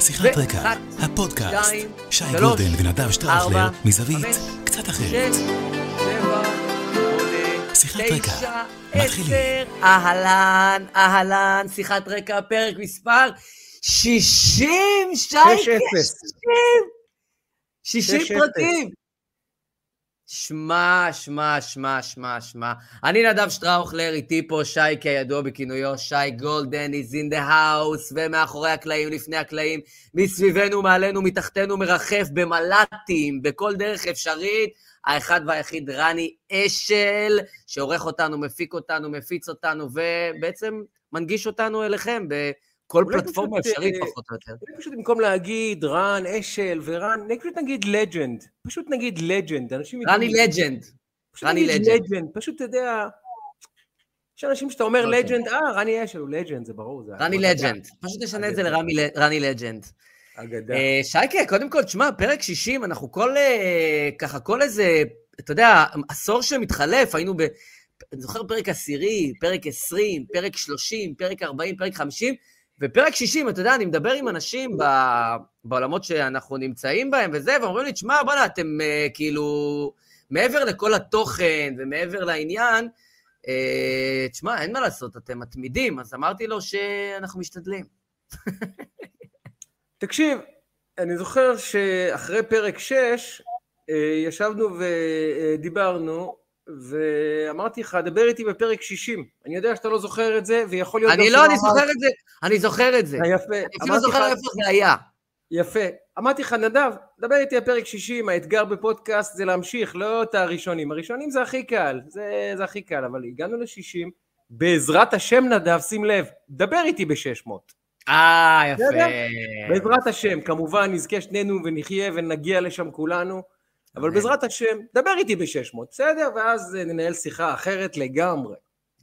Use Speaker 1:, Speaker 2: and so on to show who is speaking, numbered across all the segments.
Speaker 1: שיחת רקע, הפודקאסט, שי גולדן ונדב שטראוכלר, מזווית קצת אחרת. שיחת רקע, מתחילים.
Speaker 2: אהלן, אהלן, שיחת רקע, פרק מספר 60, שייקה,
Speaker 3: שש אפס.
Speaker 2: 60, 60
Speaker 3: שש
Speaker 2: פרקים. שמע, שמע, שמע, שמע, שמע. אני נדב שטראוכלר, איתי פה שייקה, ידוע בכינויו שי גולדן, is in the house, ומאחורי הקלעים, לפני הקלעים, מסביבנו, מעלינו, מתחתנו, מרחף במל"טים, בכל דרך אפשרית. האחד והיחיד רני אשל, שעורך אותנו, מפיק אותנו, מפיץ אותנו, ובעצם מנגיש אותנו אליכם בכל
Speaker 3: אולי
Speaker 2: פלטפורמה
Speaker 3: פשוט,
Speaker 2: אפשרית,
Speaker 3: אה,
Speaker 2: פחות או יותר.
Speaker 3: אולי פשוט במקום להגיד רן, אשל ורן, פשוט נגיד legend. פשוט נגיד legend.
Speaker 2: רני
Speaker 3: legend.
Speaker 2: רני
Speaker 3: legend. פשוט, אתה יודע... יש אנשים שאתה אומר. legend, אה, רני אשל הוא legend, זה ברור.
Speaker 2: רני. legend. פשוט נשנה את זה
Speaker 3: אגדה.
Speaker 2: לרמי ל- רני לג'נד.
Speaker 3: אגדה.
Speaker 2: שייקה, קודם כל, תשמע, פרק 60, אנחנו כל, אה, ככה, כל איזה, אתה יודע, עשור שמתחלף, היינו ב... אני זוכר פרק עשירי, פרק 20, פרק 30, פרק 40, פרק 50, ופרק 60, אתה יודע, אני מדבר עם אנשים ב... בעולמות שאנחנו נמצאים בהם וזה, והם אומרים לי, תשמע, בוא'נה, אתם אה, כאילו, מעבר לכל התוכן ומעבר לעניין, אה, תשמע, אין מה לעשות, אתם מתמידים, אז אמרתי לו שאנחנו משתדלים.
Speaker 3: תקשיב, אני זוכר שאחרי פרק 6, ישבנו ודיברנו, ואמרתי לך, דבר איתי בפרק 60. אני יודע שאתה לא זוכר את זה, ויכול להיות...
Speaker 2: אני לא, אני זוכר את זה, אני זוכר את זה.
Speaker 3: אה, יפה.
Speaker 2: אני אפילו זוכר איפה זה היה.
Speaker 3: יפה. אמרתי לך, נדב, דבר איתי על פרק 60, האתגר בפודקאסט זה להמשיך, לא את הראשונים. הראשונים זה הכי קל, זה, זה הכי קל, אבל הגענו ל-60, בעזרת השם נדב, שים לב, דבר איתי ב-600.
Speaker 2: אה, יפה.
Speaker 3: בעזרת השם, כמובן נזכה שנינו ונחיה ונגיע לשם כולנו, אבל
Speaker 2: אמן.
Speaker 3: בעזרת השם, דבר איתי ב-600, בסדר? ואז אה, ננהל שיחה אחרת לגמרי.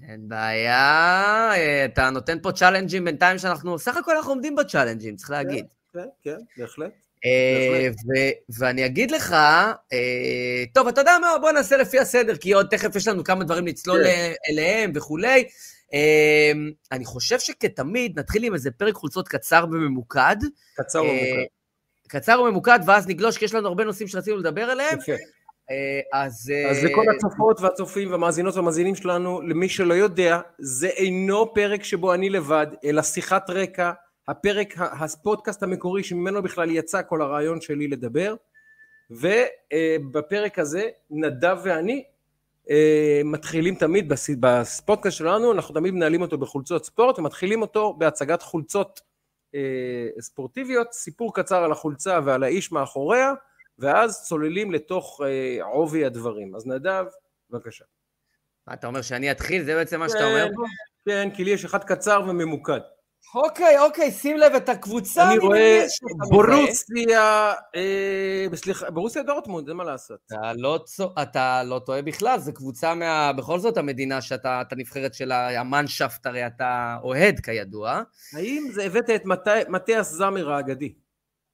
Speaker 2: אין בעיה, אה, אתה נותן פה צ'אלנג'ים בינתיים שאנחנו, סך הכל אנחנו עומדים בצ'אלנג'ים, צריך להגיד.
Speaker 3: כן, כן, בהחלט.
Speaker 2: אה, ואני אגיד לך, אה, טוב, אתה יודע מה, בוא נעשה לפי הסדר, כי עוד תכף יש לנו כמה דברים לצלול
Speaker 3: כן.
Speaker 2: אה, אליהם וכולי. אה, אני חושב שכתמיד נתחיל עם איזה פרק חולצות קצר וממוקד.
Speaker 3: קצר
Speaker 2: אה,
Speaker 3: וממוקד.
Speaker 2: קצר וממוקד, ואז נגלוש, כי יש לנו הרבה נושאים שרצינו לדבר עליהם. אה, אז... אה,
Speaker 3: אז לכל הצופות והצופים והמאזינות והמאזינים שלנו, למי שלא יודע, זה אינו פרק שבו אני לבד, אלא שיחת רקע, הפרק, הפודקאסט המקורי שממנו בכלל יצא כל הרעיון שלי לדבר, ובפרק הזה נדב ואני אה, מתחילים תמיד, בפודקאסט שלנו, אנחנו תמיד מנהלים אותו בחולצות ספורט, ומתחילים אותו בהצגת חולצות אה, ספורטיביות, סיפור קצר על החולצה ועל האיש מאחוריה, ואז צוללים לתוך אה, עובי הדברים. אז נדב, בבקשה.
Speaker 2: מה, אתה אומר שאני אתחיל? זה בעצם מה שאתה אומר פה?
Speaker 3: כן, כי לי יש אחד קצר וממוקד.
Speaker 2: אוקיי, אוקיי, שים לב את הקבוצה.
Speaker 3: אני רואה. בורוסיה, אה, סליחה, בורוסיה דורטמונד, אין מה לעשות.
Speaker 2: אתה לא, לא טועה בכלל, זו קבוצה מה... בכל זאת המדינה שאתה, אתה נבחרת של המאנשפט, הרי אתה אוהד כידוע.
Speaker 3: האם זה הבאת את מתיאס זמר האגדי?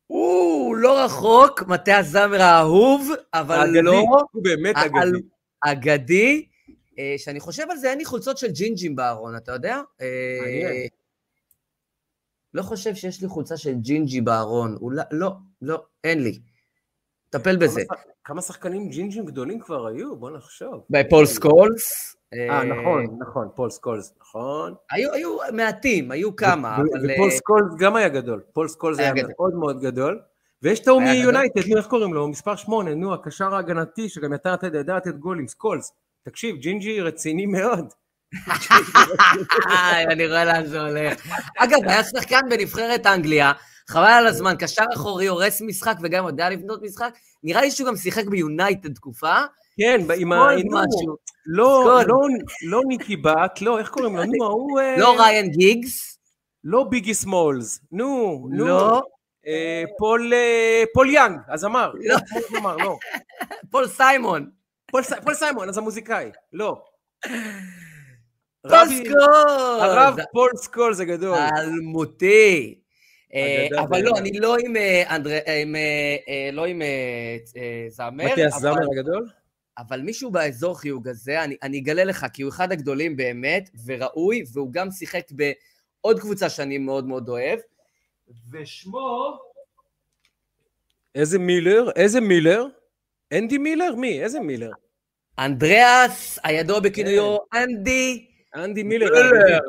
Speaker 2: הוא לא רחוק, מטה הזמר האהוב, אבל לא
Speaker 3: הוא באמת אגדי.
Speaker 2: אגדי. אה, שאני חושב על זה, אין לי חולצות של ג'ינג'ים בארון, אתה יודע? אה,
Speaker 3: מעניין.
Speaker 2: לא חושב שיש לי חולצה של ג'ינג'י בארון. אולי, לא, לא, אין לי. טפל בזה.
Speaker 3: כמה שח- כמה שחקנים ג'ינג'ים גדולים כבר היו? בוא נחשוב.
Speaker 2: בפול סקולס.
Speaker 3: אה, נכון, נכון, פול סקולס, נכון.
Speaker 2: היו, היו מעטים, היו כמה, אבל...
Speaker 3: ופול
Speaker 2: אה,
Speaker 3: סקולס גם היה גדול. פול סקולס
Speaker 2: היה.
Speaker 3: מאוד מאוד גדול. ויש את ההוא. מיונייטד, נו, איך קוראים לו? מספר 8, נו, הקשר ההגנתי, שגם ידע לתת- לתת גולים, סקולס. תקשיב, ג'ינג'י רציני מאוד.
Speaker 2: אני רואה לאן זה הולך. אגב, היה שחקן בנבחרת אנגליה, חבל על הזמן, קשר אחורי, הורס משחק וגם יודע לבנות משחק. נראה לי שהוא גם שיחק ביונייטד תקופה.
Speaker 3: כן, עם ה... לא. לא, לא ניקי בת, לא, איך קוראים לו? נו, ההוא... אה,
Speaker 2: לא ריאן גיגס,
Speaker 3: לא ביגי סמולס. נו, נו.
Speaker 2: לא
Speaker 3: אה, פול, אה, פול יאנג. פול זמר, לא.
Speaker 2: פול סיימון.
Speaker 3: פול, סי- פול סיימון, אז המוזיקאי. לא.
Speaker 2: פול
Speaker 3: רבי-
Speaker 2: סקולס.
Speaker 3: הרב פול סקול זה גדול.
Speaker 2: אלמותי. אה, אבל לא. אני לא עם אה, אנדרי, אה, לא עם זמר,
Speaker 3: מתיאס זמר הגדול?
Speaker 2: אבל מישהו באזור חיוג הזה, אני, אני אגלה לך, כי הוא אחד הגדולים באמת, וראוי, והוא גם שיחק בעוד קבוצה שאני מאוד מאוד אוהב.
Speaker 3: ושמו... איזה מילר? איזה מילר? אנדי מילר? מי? איזה מילר?
Speaker 2: אנדריאס, הידוע בכינויו
Speaker 3: כן.
Speaker 2: אנדי
Speaker 3: אנדי מילר.
Speaker 2: מילר.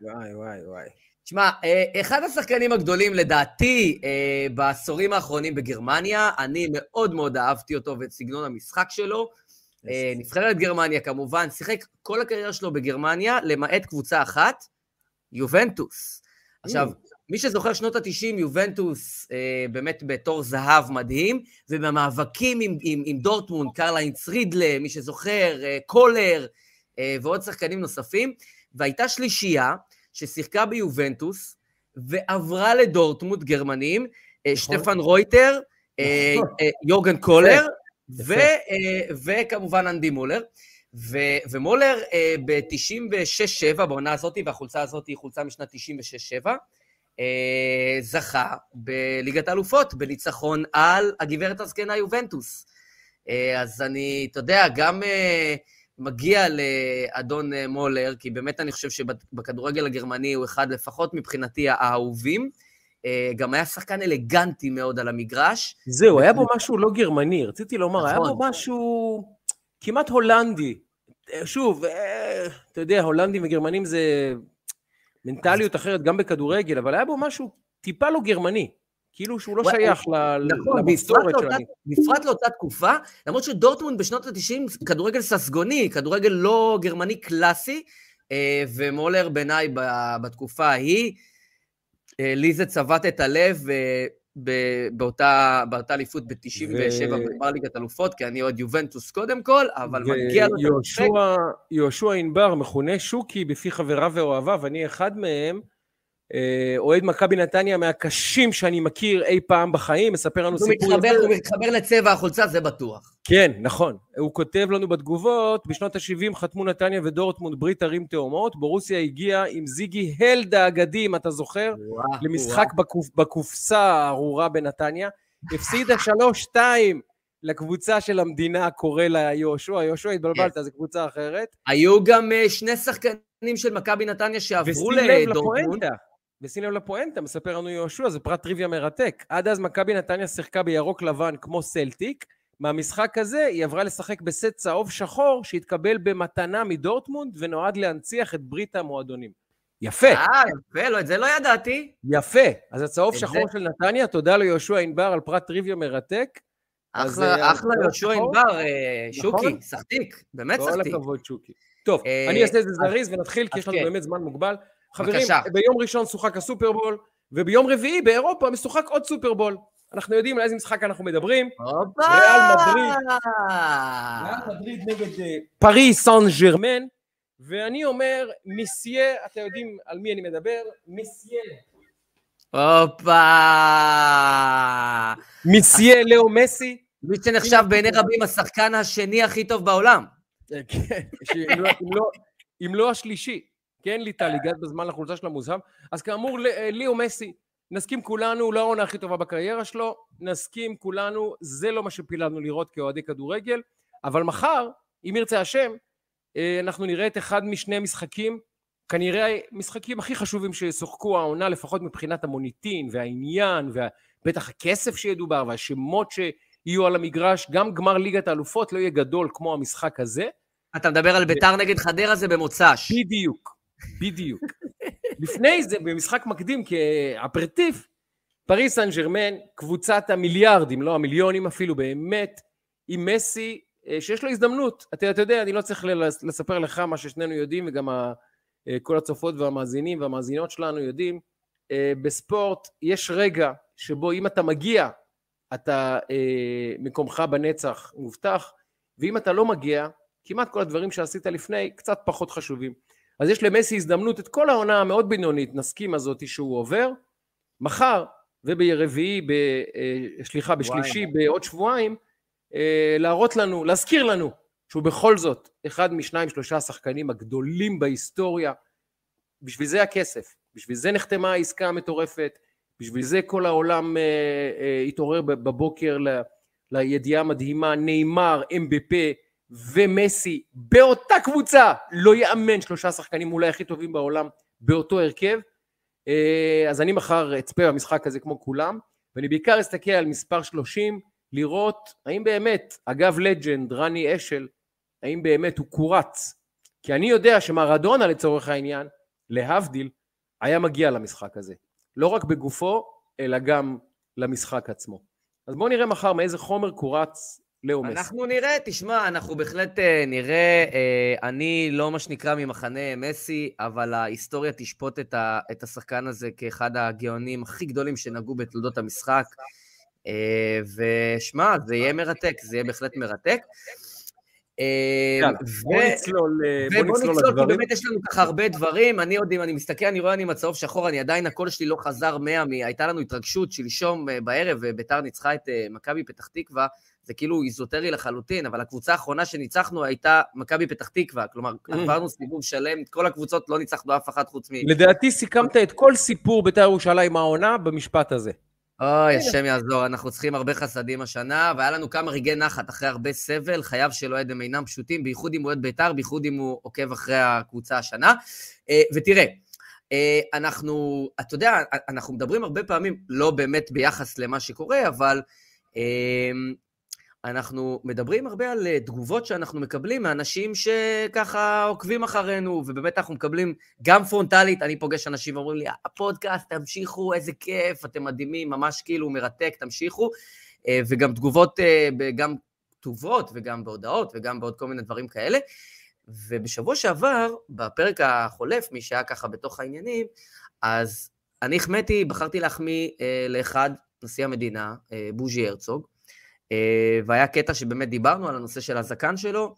Speaker 3: וואי, וואי, וואי.
Speaker 2: תשמע, אה, אחד השחקנים הגדולים לדעתי אה, בעשורים האחרונים בגרמניה, אני מאוד מאוד אהבתי אותו ואת סגנון המשחק שלו. אה, נבחרת גרמניה כמובן, שיחק כל הקריירה שלו בגרמניה, למעט קבוצה אחת, יובנטוס. עכשיו, מי שזוכר שנות ה-90, יובנטוס אה, באמת בתור זהב מדהים, ובמאבקים עם, עם, עם דורטמונד, קרל-היינץ רידלה, מי שזוכר, אה, קולר, אה, ועוד שחקנים נוספים, והייתה שלישייה ששיחקה ביובנטוס, ועברה לדורטמונד, גרמנים, אה,
Speaker 3: נכון.
Speaker 2: שטפן רויטר, אה,
Speaker 3: נכון.
Speaker 2: אה, יורגן קולר. ו, אה, וכמובן אנדי מולר. ו, ומולר אה, ב-96-7, בעונה הזאת, והחולצה הזאת היא חולצה משנת 96-7, אה, זכה בליגת האלופות, בניצחון על הגברת הזקנה יובנטוס. אה, אז אני, אתה יודע, גם אה, מגיע לאדון אה, מולר, כי באמת אני חושב שבכדורגל הגרמני הוא אחד, לפחות מבחינתי, האהובים. אה, גם היה שחקן אלגנטי מאוד על המגרש.
Speaker 3: זהו, היה בו משהו לא גרמני, רציתי לומר, היה
Speaker 2: נכון.
Speaker 3: בו משהו כמעט הולנדי. אה, שוב, אתה יודע, הולנדים וגרמנים זה מנטליות אחרת גם בכדורגל, אבל היה בו משהו טיפה לא גרמני. כאילו שהוא לא שייך ל-
Speaker 2: נכון,
Speaker 3: למסורת שלנו.
Speaker 2: בפרט לאותה תקופה, למרות שדורטמונד בשנות ה-90 כדורגל ססגוני, כדורגל לא גרמני קלאסי, אה, ומולר בעיניי בתקופה ההיא, אה, לי זה צבט את הלב אה, באותה אליפות ב-97
Speaker 3: ו-
Speaker 2: בגמר ליגת אלופות, כי אני אוהד יובנטוס קודם כל, אבל מגיע לו
Speaker 3: יהושע ענבר, מכונה שוקי בפי חבריו ואוהביו, אני אחד מהם, אוהד מכבי נתניה מהקשים שאני מכיר אי פעם בחיים, מספר לנו
Speaker 2: הוא
Speaker 3: סיפור...
Speaker 2: מתחבר,
Speaker 3: יפה.
Speaker 2: הוא מתחבר לצבע החולצה, זה בטוח.
Speaker 3: כן, נכון. הוא כותב לנו בתגובות, בשנות ה-70 חתמו נתניה ודורטמונד ברית ערים תאומות, בורוסיה הגיעה עם זיגי הלדה האגדי, אם אתה זוכר,
Speaker 2: וואו,
Speaker 3: למשחק בקופ, בקופסה הארורה בנתניה, הפסידה 3-2 לקבוצה של המדינה, קורא לה יהושע, יהושע התבלבלת, זו קבוצה אחרת.
Speaker 2: היו גם אה, שני שחקנים של מכבי נתניה שעברו לדורטמונד.
Speaker 3: ושים לב לפואנטה, מספר לנו יהושע, זה פרט טריוויה מרתק. עד אז מכבי נתניה שיחקה בירוק לבן כמו סלטיק, מהמשחק הזה היא עברה לשחק בסט צהוב שחור שהתקבל במתנה מדורטמונד ונועד להנציח את ברית המועדונים. יפה,
Speaker 2: אה, יפה, לא, את זה לא ידעתי.
Speaker 3: יפה. אז הצהוב שחור
Speaker 2: זה-
Speaker 3: של נתניה, תודה ליהושע ענבר על פרט טריוויה מרתק.
Speaker 2: אחלה,
Speaker 3: אה,
Speaker 2: אחלה יהושע? ענבר, אה,
Speaker 3: נכון.
Speaker 2: שוקי, סחטיק, באמת
Speaker 3: כל
Speaker 2: סחטיק.
Speaker 3: הכבוד, שוקי. טוב,
Speaker 2: אה,
Speaker 3: אני אעשה את זה זריז ונתחיל, כי יש לנו
Speaker 2: כן.
Speaker 3: באמת זמן מוגבל. חברים,
Speaker 2: בבקשה.
Speaker 3: ביום ראשון שוחק הסופרבול, וביום רביעי באירופה משוחק עוד סופרבול. אנחנו יודעים על איזה משחק אנחנו מדברים. ריאל מדריד. ריאל מדריד נגד אה, פארי סן ג'רמן, ואני אומר, מיסיה, אתם יודעים על מי אני מדבר? מיסיה.
Speaker 2: הופה!
Speaker 3: מיסיה לאו מסי.
Speaker 2: מי שנחשב בעיני רבים השחקן השני הכי טוב בעולם.
Speaker 3: אה, כן, שאם לא- אם לא- אם כן, ליטל, הגעת בזמן לחולצה של המוזהב. אז כאמור, אה, ליאו מסי, נסכים כולנו, לא העונה הכי טובה בקריירה שלו, נסכים כולנו, זה לא מה שפיללנו לראות כאוהדי כדורגל, אבל מחר, אם ירצה השם, אה, אנחנו נראה את אחד משני משחקים, כנראה משחקים הכי חשובים ששוחקו העונה, לפחות מבחינת המוניטין והעניין, ובטח הכסף שידובר והשמות שיהיו על המגרש, גם גמר ליגת האלופות לא יהיה גדול כמו המשחק הזה.
Speaker 2: אתה מדבר על ביתר נגד חדרה זה במוצ"ש.
Speaker 3: בדיוק, בדיוק. לפני זה, במשחק מקדים כאפרטיף, פריס סן ג'רמן, קבוצת המיליארדים, לא המיליונים אפילו, באמת, עם מסי, אה, שיש לו הזדמנות. אתה, אתה יודע, אני לא צריך לספר לך מה ששנינו יודעים, וגם אה, כל הצופות והמאזינים והמאזינות שלנו יודעים. אה, בספורט יש רגע שבו אם אתה מגיע, אתה, מקומך בנצח מובטח, ואם אתה לא מגיע, כמעט כל הדברים שעשית לפני קצת פחות חשובים. אז יש למסי הזדמנות את כל העונה המאוד בינונית, נסכים הזאת שהוא עובר, מחר וברביעי, ב, אה, סליחה, בשלישי, בעוד שבועיים, אה, להראות לנו, להזכיר לנו שהוא בכל זאת אחד משניים שלושה השחקנים הגדולים בהיסטוריה. בשביל זה הכסף, בשביל זה נחתמה העסקה המטורפת, בשביל זה כל העולם אה, אה, התעורר בבוקר ל, לידיעה המדהימה, נאמר, אמבפה ומסי באותה קבוצה, לא יאמן שלושה שחקנים אולי הכי טובים בעולם באותו הרכב. אה, אז אני מחר אצפה במשחק הזה כמו כולם, ואני בעיקר אסתכל על מספר 30, לראות האם באמת, אגב לג'נד, רני אשל, האם באמת הוא קורץ. כי אני יודע שמרדונה לצורך העניין, להבדיל, היה מגיע למשחק הזה. לא רק בגופו, אלא גם למשחק עצמו. אז בואו נראה מחר מאיזה חומר קורץ לאו מסי.
Speaker 2: אנחנו נראה, תשמע, אנחנו בהחלט אה, נראה, אה, אני לא מה שנקרא ממחנה מסי, אבל ההיסטוריה תשפוט את, ה, את השחקן הזה כאחד הגאונים הכי גדולים שנגעו בתולדות המשחק. אה, ושמע, זה יהיה מרתק, זה יהיה בהחלט מרתק.
Speaker 3: בוא נצלול לדברים.
Speaker 2: ובוא נצלול, כי באמת יש לנו ככה הרבה דברים. אני עוד, אם אני מסתכל, אני רואה אני עם הצהוב שחור, אני עדיין, הקול שלי לא חזר מאה, הייתה לנו התרגשות שלשום בערב, וביתר ניצחה את מכבי פתח תקווה. זה כאילו איזוטרי לחלוטין, אבל הקבוצה האחרונה שניצחנו הייתה מכבי פתח תקווה. כלומר, mm. עברנו סיבוב שלם, את כל הקבוצות לא ניצחנו אף אחת חוץ מ...
Speaker 3: לדעתי סיכמת את כל סיפור בית"ר ירושלים העונה במשפט הזה.
Speaker 2: אוי, השם יעזור, אנחנו צריכים הרבה חסדים השנה, והיה לנו כמה רגעי נחת אחרי הרבה סבל, חייו של אוהד הם אינם פשוטים, בייחוד אם הוא אוהד בית"ר, בייחוד אם הוא עוקב אחרי הקבוצה השנה. אה, ותראה, אה, אנחנו, אתה יודע, אנחנו מדברים הרבה פעמים, לא באמת ביחס למה שקורה, אבל אה, אנחנו מדברים הרבה על אה, תגובות שאנחנו מקבלים מאנשים שככה עוקבים אחרינו, ובאמת אנחנו מקבלים גם פרונטלית, אני פוגש אנשים ואומרים לי, הפודקאסט, תמשיכו, איזה כיף, אתם מדהימים, ממש כאילו מרתק, תמשיכו, אה, וגם תגובות, אה, גם כתובות וגם בהודעות וגם בעוד כל מיני דברים כאלה. ובשבוע שעבר, בפרק החולף, מי שהיה ככה בתוך העניינים, אז אני החמאתי, בחרתי להחמיא לאחד, נשיא המדינה, בוז'י הרצוג, והיה קטע שבאמת דיברנו על הנושא של הזקן שלו,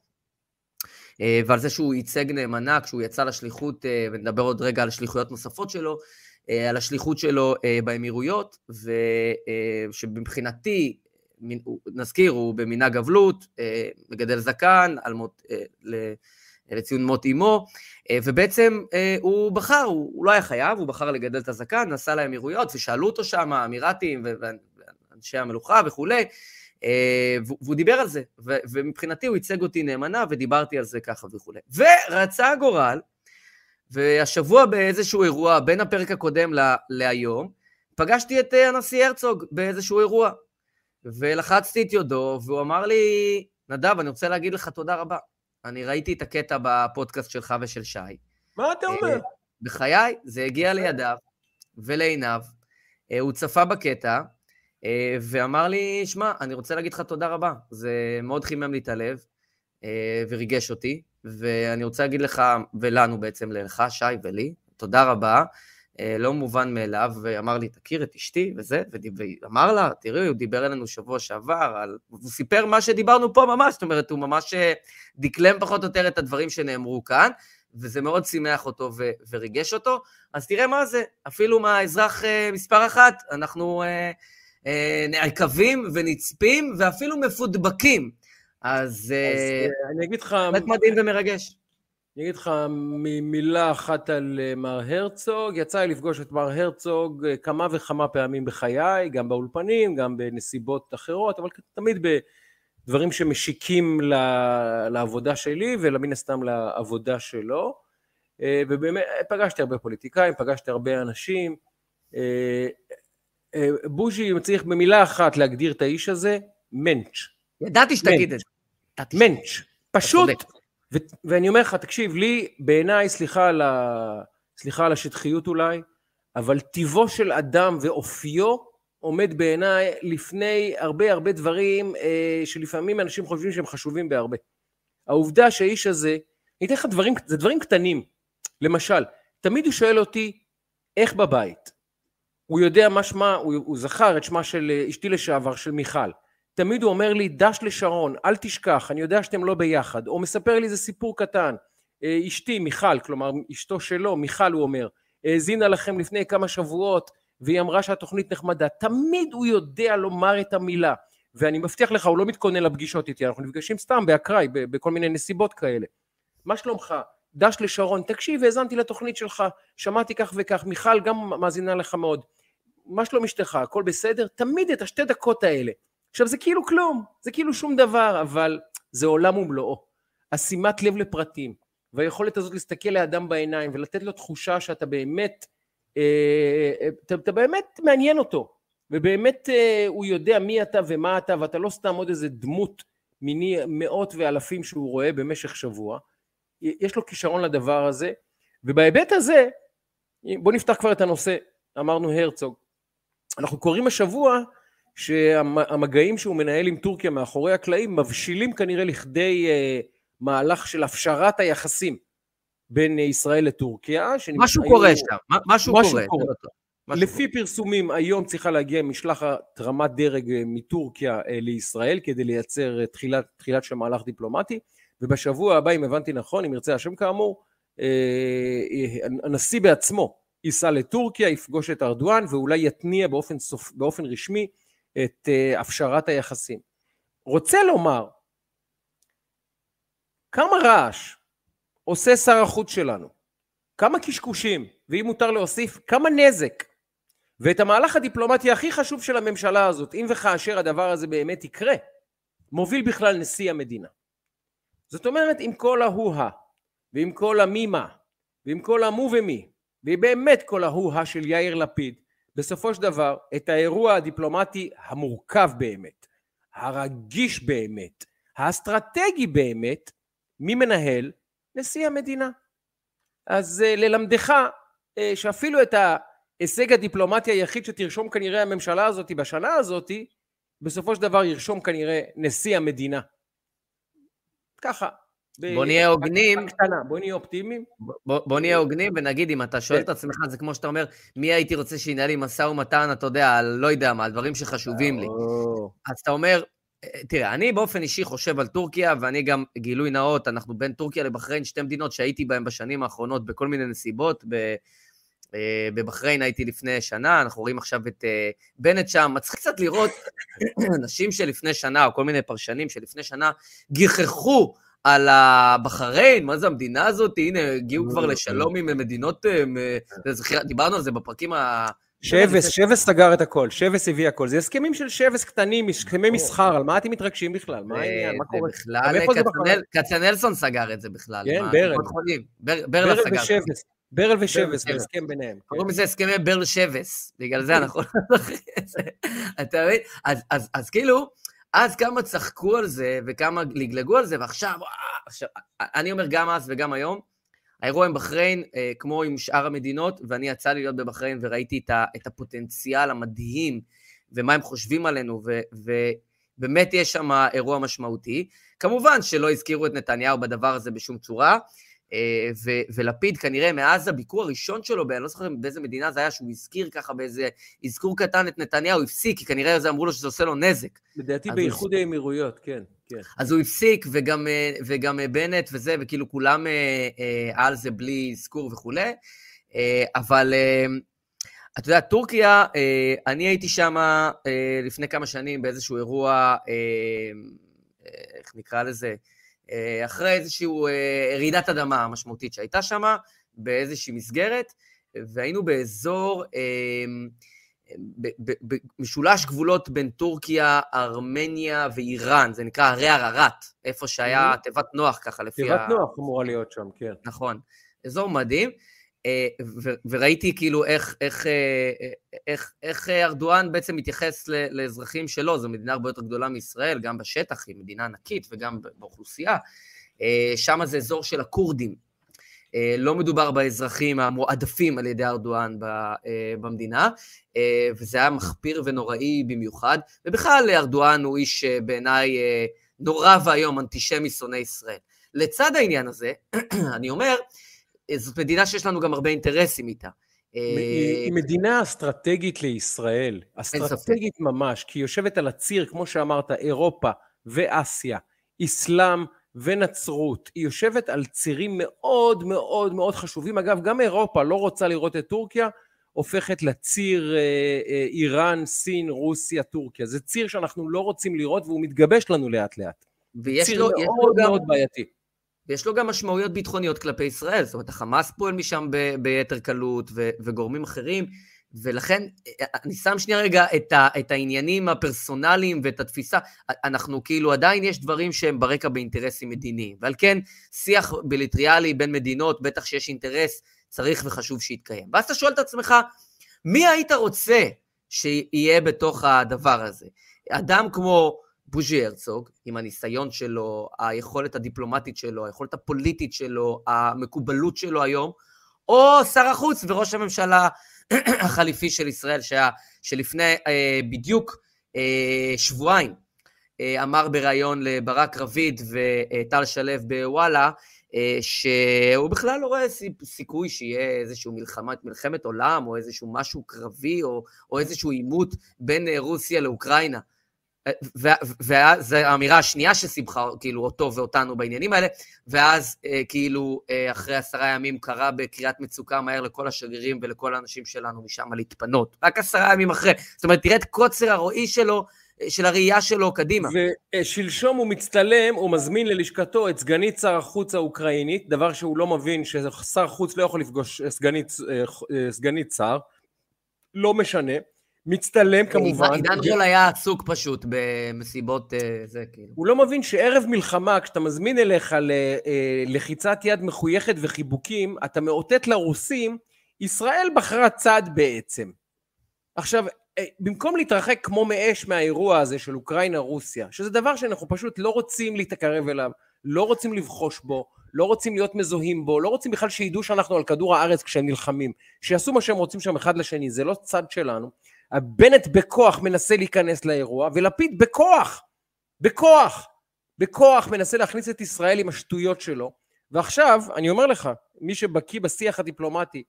Speaker 2: אה, ועל זה שהוא ייצג נאמנה כשהוא יצא לשליחות, אה, ונדבר עוד רגע על שליחויות נוספות שלו, על השליחות שלו באמירויות, ושמבחינתי, נזכיר, הוא במנהג אבלות, מגדל זקן, על מות, לציון מות אימו, ובעצם הוא בחר, הוא לא היה חייב, הוא בחר לגדל את הזקן, נסע לאמירויות, ושאלו אותו שם, האמירתים ואנשי המלוכה וכולי, אה, והוא דיבר על זה, ומבחינתי הוא ייצג אותי נאמנה, ודיברתי על זה ככה וכולי. ורצה הגורל, והשבוע באיזשהו אירוע, בין הפרק הקודם להיום, פגשתי את אה, הנשיא הרצוג באיזשהו אירוע, ולחצתי את ידו, והוא אמר לי, נדב, אני רוצה להגיד לך תודה רבה. אני ראיתי את הקטע בפודקאסט שלך ושל שי.
Speaker 3: מה אתה אומר? אה,
Speaker 2: בחיי, זה הגיע לידיו ולעיניו, הוא צפה בקטע, אה, ואמר לי, שמע, אני רוצה להגיד לך תודה רבה, זה מאוד חימם לי את הלב אה, וריגש אותי, ואני רוצה להגיד לך, ולנו בעצם, לך, שי ולי, תודה רבה, אה, לא מובן מאליו, ואמר לי, תכיר את אשתי וזה, ואמר לה, תראי, הוא דיבר אלינו שבוע שעבר, על... הוא סיפר מה שדיברנו פה ממש, זאת אומרת, הוא ממש דקלם פחות או יותר את הדברים שנאמרו כאן, וזה מאוד שימח אותו ו- וריגש אותו, אז תראה מה זה, אפילו מהאזרח מספר אחת, אנחנו... אה, נעקבים ונצפים ואפילו מפודבקים. אז, אז אה,
Speaker 3: אני אגיד לך...
Speaker 2: באמת מדהים ומרגש.
Speaker 3: אני אגיד לך מילה אחת על אה, מר הרצוג. יצא לי לפגוש את מר הרצוג כמה וכמה פעמים בחיי, גם באולפנים, גם בנסיבות אחרות, אבל תמיד בדברים שמשיקים לעבודה שלי ומן הסתם לעבודה שלו. ובאמת, פגשתי הרבה פוליטיקאים, פגשתי הרבה אנשים. אה, בוז'י מצליח במילה אחת להגדיר את האיש הזה, מענץ'.
Speaker 2: ידעתי שתגיד את זה.
Speaker 3: מענץ'. פשוט. ואני אומר לך, תקשיב, לי, בעיניי, סליחה על, ה... סליחה על השטחיות אולי, אבל טיבו של אדם ואופיו עומד בעיניי לפני הרבה הרבה דברים אה, שלפעמים אנשים חושבים שהם חשובים בהרבה. העובדה שהאיש הזה, אני אתן לך דברים, זה דברים קטנים. למשל, תמיד הוא שואל אותי, איך בבית? הוא יודע מה שמה, הוא, הוא זכר את שמה של אה, אשתי לשעבר, של מיכל. תמיד הוא אומר לי, דש לשרון, אל תשכח, אני יודע שאתם לא ביחד. או מספר לי איזה סיפור קטן. אה, אשתי, מיכל, כלומר אשתו שלו, מיכל הוא אומר, האזינה לכם לפני כמה שבועות, והיא אמרה שהתוכנית נחמדה. תמיד הוא יודע לומר את המילה. ואני מבטיח לך, הוא לא מתכונן לפגישות איתי, אנחנו נפגשים סתם באקראי, בכל מיני נסיבות כאלה. מה שלומך? דש לשרון, תקשיב, האזנתי לתוכנית שלך, שמעתי כך וכך, מיכל גם מאזינה לך מאוד. מה שלום אשתך, הכל בסדר? תמיד את השתי דקות האלה. עכשיו זה כאילו כלום, זה כאילו שום דבר, אבל זה עולם ומלואו. השימת לב לפרטים, והיכולת הזאת להסתכל לאדם בעיניים ולתת לו תחושה שאתה באמת אתה, אתה באמת מעניין אותו, ובאמת הוא יודע מי אתה ומה אתה, ואתה לא סתם עוד איזה דמות מיני מאות ואלפים שהוא רואה במשך שבוע. יש לו כישרון לדבר הזה, ובהיבט הזה, בואו נפתח כבר את הנושא, אמרנו הרצוג. אנחנו קוראים השבוע שהמגעים שהוא מנהל עם טורקיה מאחורי הקלעים מבשילים כנראה לכדי uh, מהלך של הפשרת היחסים בין ישראל לטורקיה.
Speaker 2: משהו קורה שם, משהו, משהו קורה.
Speaker 3: קורה. לפי פרסומים היום צריכה להגיע משלחת רמת דרג אה, מטורקיה אה, לישראל כדי לייצר תחילת, תחילת של מהלך דיפלומטי ובשבוע הבא אם הבנתי נכון אם ירצה השם כאמור הנשיא בעצמו ייסע לטורקיה יפגוש את ארדואן ואולי יתניע באופן, סופ, באופן רשמי את uh, הפשרת היחסים. רוצה לומר, כמה רעש עושה שר החוץ שלנו, כמה קשקושים, ואם מותר להוסיף, כמה נזק, ואת המהלך הדיפלומטי הכי חשוב של הממשלה הזאת, אם וכאשר הדבר הזה באמת יקרה, מוביל בכלל נשיא המדינה. זאת אומרת, עם כל ההוא-הא, ועם כל המי-מה, ועם כל המו ומי, ובאמת כל ההוא-הא של יאיר לפיד, בסופו של דבר את האירוע הדיפלומטי המורכב באמת, הרגיש באמת, האסטרטגי באמת, מי מנהל? נשיא המדינה. אז uh, ללמדך uh, שאפילו את ההישג הדיפלומטי היחיד שתרשום כנראה הממשלה הזאת בשנה הזאת, בסופו של דבר ירשום כנראה נשיא המדינה. ככה,
Speaker 2: בוא נהיה הוגנים.
Speaker 3: בוא נהיה אופטימיים.
Speaker 2: בוא, נהיה הוגנים ונגיד, אם אתה שואל את עצמך, זה כמו שאתה אומר, מי הייתי רוצה שינהל לי משא ומתן, אתה יודע, על לא יודע מה, על דברים שחשובים לי. אז אתה אומר, תראה, אני באופן אישי חושב על טורקיה, ואני גם, גילוי נאות, אנחנו בין טורקיה לבחריין, שתי מדינות שהייתי בהן בשנים האחרונות בכל מיני נסיבות. ב... אה, בבחריין הייתי לפני שנה, אנחנו רואים עכשיו את אה, בנט שם, מצחיק קצת לראות אנשים שלפני שנה, או כל מיני פרשנים שלפני שנה, גיחכו על הבחריין, מה זה המדינה הזאת, הנה, הגיעו כבר לשלום עם מדינות, אה, דיברנו על זה בפרקים ה...
Speaker 3: שבס, שבס סגר את הכל, שבס הביא הכל. זה הסכמים של שבס קטנים, הסכמי מסחר, על מה אתם מתרגשים בכלל? מה העניין? מה קורה?
Speaker 2: בכלל, כצנלסון סגר את זה בכלל.
Speaker 3: כן, ברל.
Speaker 2: ברל סגר.
Speaker 3: ברל ושבס, בהסכם ביניהם.
Speaker 2: קוראים לזה הסכמי ברל שבס, בגלל זה אנחנו... אתה מבין? אז כאילו... אז כמה צחקו על זה וכמה לגלגו על זה, ועכשיו, עכשיו, אני אומר גם אז וגם היום, האירוע עם בחריין, אה, כמו עם שאר המדינות, ואני יצא לי להיות בבחריין וראיתי את, הפוטנציאל המדהים ומה הם חושבים עלינו, ו, ובאמת יש שם אירוע משמעותי. כמובן שלא הזכירו את נתניהו בדבר הזה בשום צורה, ו- ולפיד כנראה מאז הביקור הראשון שלו, אני לא זוכר באיזה מדינה זה היה, שהוא הזכיר ככה באיזה אזכור קטן את נתניהו, הפסיק, כי כנראה זה אמרו לו שזה עושה לו נזק.
Speaker 3: לדעתי באיחוד הוא... האמירויות, כן, כן.
Speaker 2: אז הוא הפסיק, וגם, אה, וגם אה, בנט וזה, וכאילו כולם על זה בלי אזכור וכולי, אבל אתה יודע, טורקיה, אני הייתי שם לפני כמה שנים באיזשהו אירוע, איך נקרא לזה? אה, אחרי איזושהי אה, רעידת אדמה משמעותית שהייתה שם, באיזושהי מסגרת, והיינו באזור, אה, במשולש גבולות בין טורקיה, ארמניה ואיראן, זה נקרא הרי ערערת, איפה שהיה תיבת נוח ככה לפי
Speaker 3: ה... תיבת נוח אמורה להיות שם, כן.
Speaker 2: נכון. אזור מדהים. וראיתי כאילו איך, איך, איך, איך ארדואן בעצם מתייחס לאזרחים שלו, זו מדינה הרבה יותר גדולה מישראל, גם בשטח, היא מדינה ענקית וגם באוכלוסייה. שם זה אזור של הכורדים. לא מדובר באזרחים המועדפים על ידי ארדואן במדינה, וזה היה מחפיר ונוראי במיוחד, ובכלל ארדואן הוא איש בעיניי נורא ואיום, אנטישמי שונא ישראל. לצד העניין הזה, אני אומר, זאת מדינה שיש לנו גם הרבה אינטרסים איתה.
Speaker 3: היא מדינה אסטרטגית לישראל, אסטרטגית ממש, כי היא יושבת על הציר, כמו שאמרת, אירופה ואסיה, אסלאם ונצרות, היא יושבת על צירים מאוד מאוד מאוד חשובים. אגב, גם אירופה לא רוצה לראות את טורקיה, הופכת לציר אה, אה, איראן, סין, רוסיה, טורקיה. זה ציר שאנחנו לא רוצים לראות והוא מתגבש לנו לאט לאט.
Speaker 2: ויש לו,
Speaker 3: ציר מאוד מאוד בעייתי.
Speaker 2: ויש לו גם משמעויות ביטחוניות כלפי ישראל, זאת אומרת, החמאס פועל משם ב- ביתר קלות ו- וגורמים אחרים, ולכן אני שם שנייה רגע את, ה- את העניינים הפרסונליים ואת התפיסה, אנחנו כאילו עדיין יש דברים שהם ברקע באינטרסים מדיניים, ועל כן שיח ביליטריאלי בין מדינות, בטח שיש אינטרס, צריך וחשוב שיתקיים. ואז אתה שואל את עצמך, מי היית רוצה שיהיה בתוך הדבר הזה? אדם כמו בוז'י הרצוג, עם הניסיון שלו, היכולת הדיפלומטית שלו, היכולת הפוליטית שלו, המקובלות שלו היום, או שר החוץ וראש הממשלה החליפי של ישראל, שהיה, שלפני אה, בדיוק אה, שבועיים אה, אמר בריאיון לברק רביד וטל שלו בוואלה, אה, שהוא בכלל לא רואה סיכוי שיהיה איזושהי מלחמת, מלחמת עולם, או איזשהו משהו קרבי, או, או איזשהו עימות בין אה, רוסיה לאוקראינה. וזו האמירה השנייה שסיבכה כאילו אותו ואותנו בעניינים האלה, ואז כאילו אחרי עשרה ימים קרא בקריאת מצוקה מהר לכל השגרירים ולכל האנשים שלנו משם להתפנות. רק עשרה ימים אחרי. זאת אומרת, תראה את קוצר הרועי שלו, של הראייה שלו קדימה.
Speaker 3: ושלשום הוא מצטלם, הוא מזמין ללשכתו את סגנית שר החוץ האוקראינית, דבר שהוא לא מבין ששר חוץ לא יכול לפגוש סגנית, סגנית שר, לא משנה. מצטלם כמובן.
Speaker 2: עידן רול היה עסוק פשוט במסיבות אה, זה כאילו.
Speaker 3: הוא לא מבין שערב מלחמה, כשאתה מזמין אליך ללחיצת אה, יד מחויכת וחיבוקים, אתה מאותת לרוסים, ישראל בחרה צד בעצם. עכשיו, אה, במקום להתרחק כמו מאש מהאירוע הזה של אוקראינה-רוסיה, שזה דבר שאנחנו פשוט לא רוצים להתקרב אליו, לא רוצים לבחוש בו, לא רוצים להיות מזוהים בו, לא רוצים בכלל שידעו שאנחנו על כדור הארץ כשהם נלחמים, שיעשו מה שהם רוצים שם אחד לשני, זה לא צד שלנו. בנט בכוח מנסה להיכנס לאירוע, ולפיד בכוח, בכוח, בכוח מנסה להכניס את ישראל עם השטויות שלו. ועכשיו, אני אומר לך, מי שבקיא בשיח הדיפלומטי,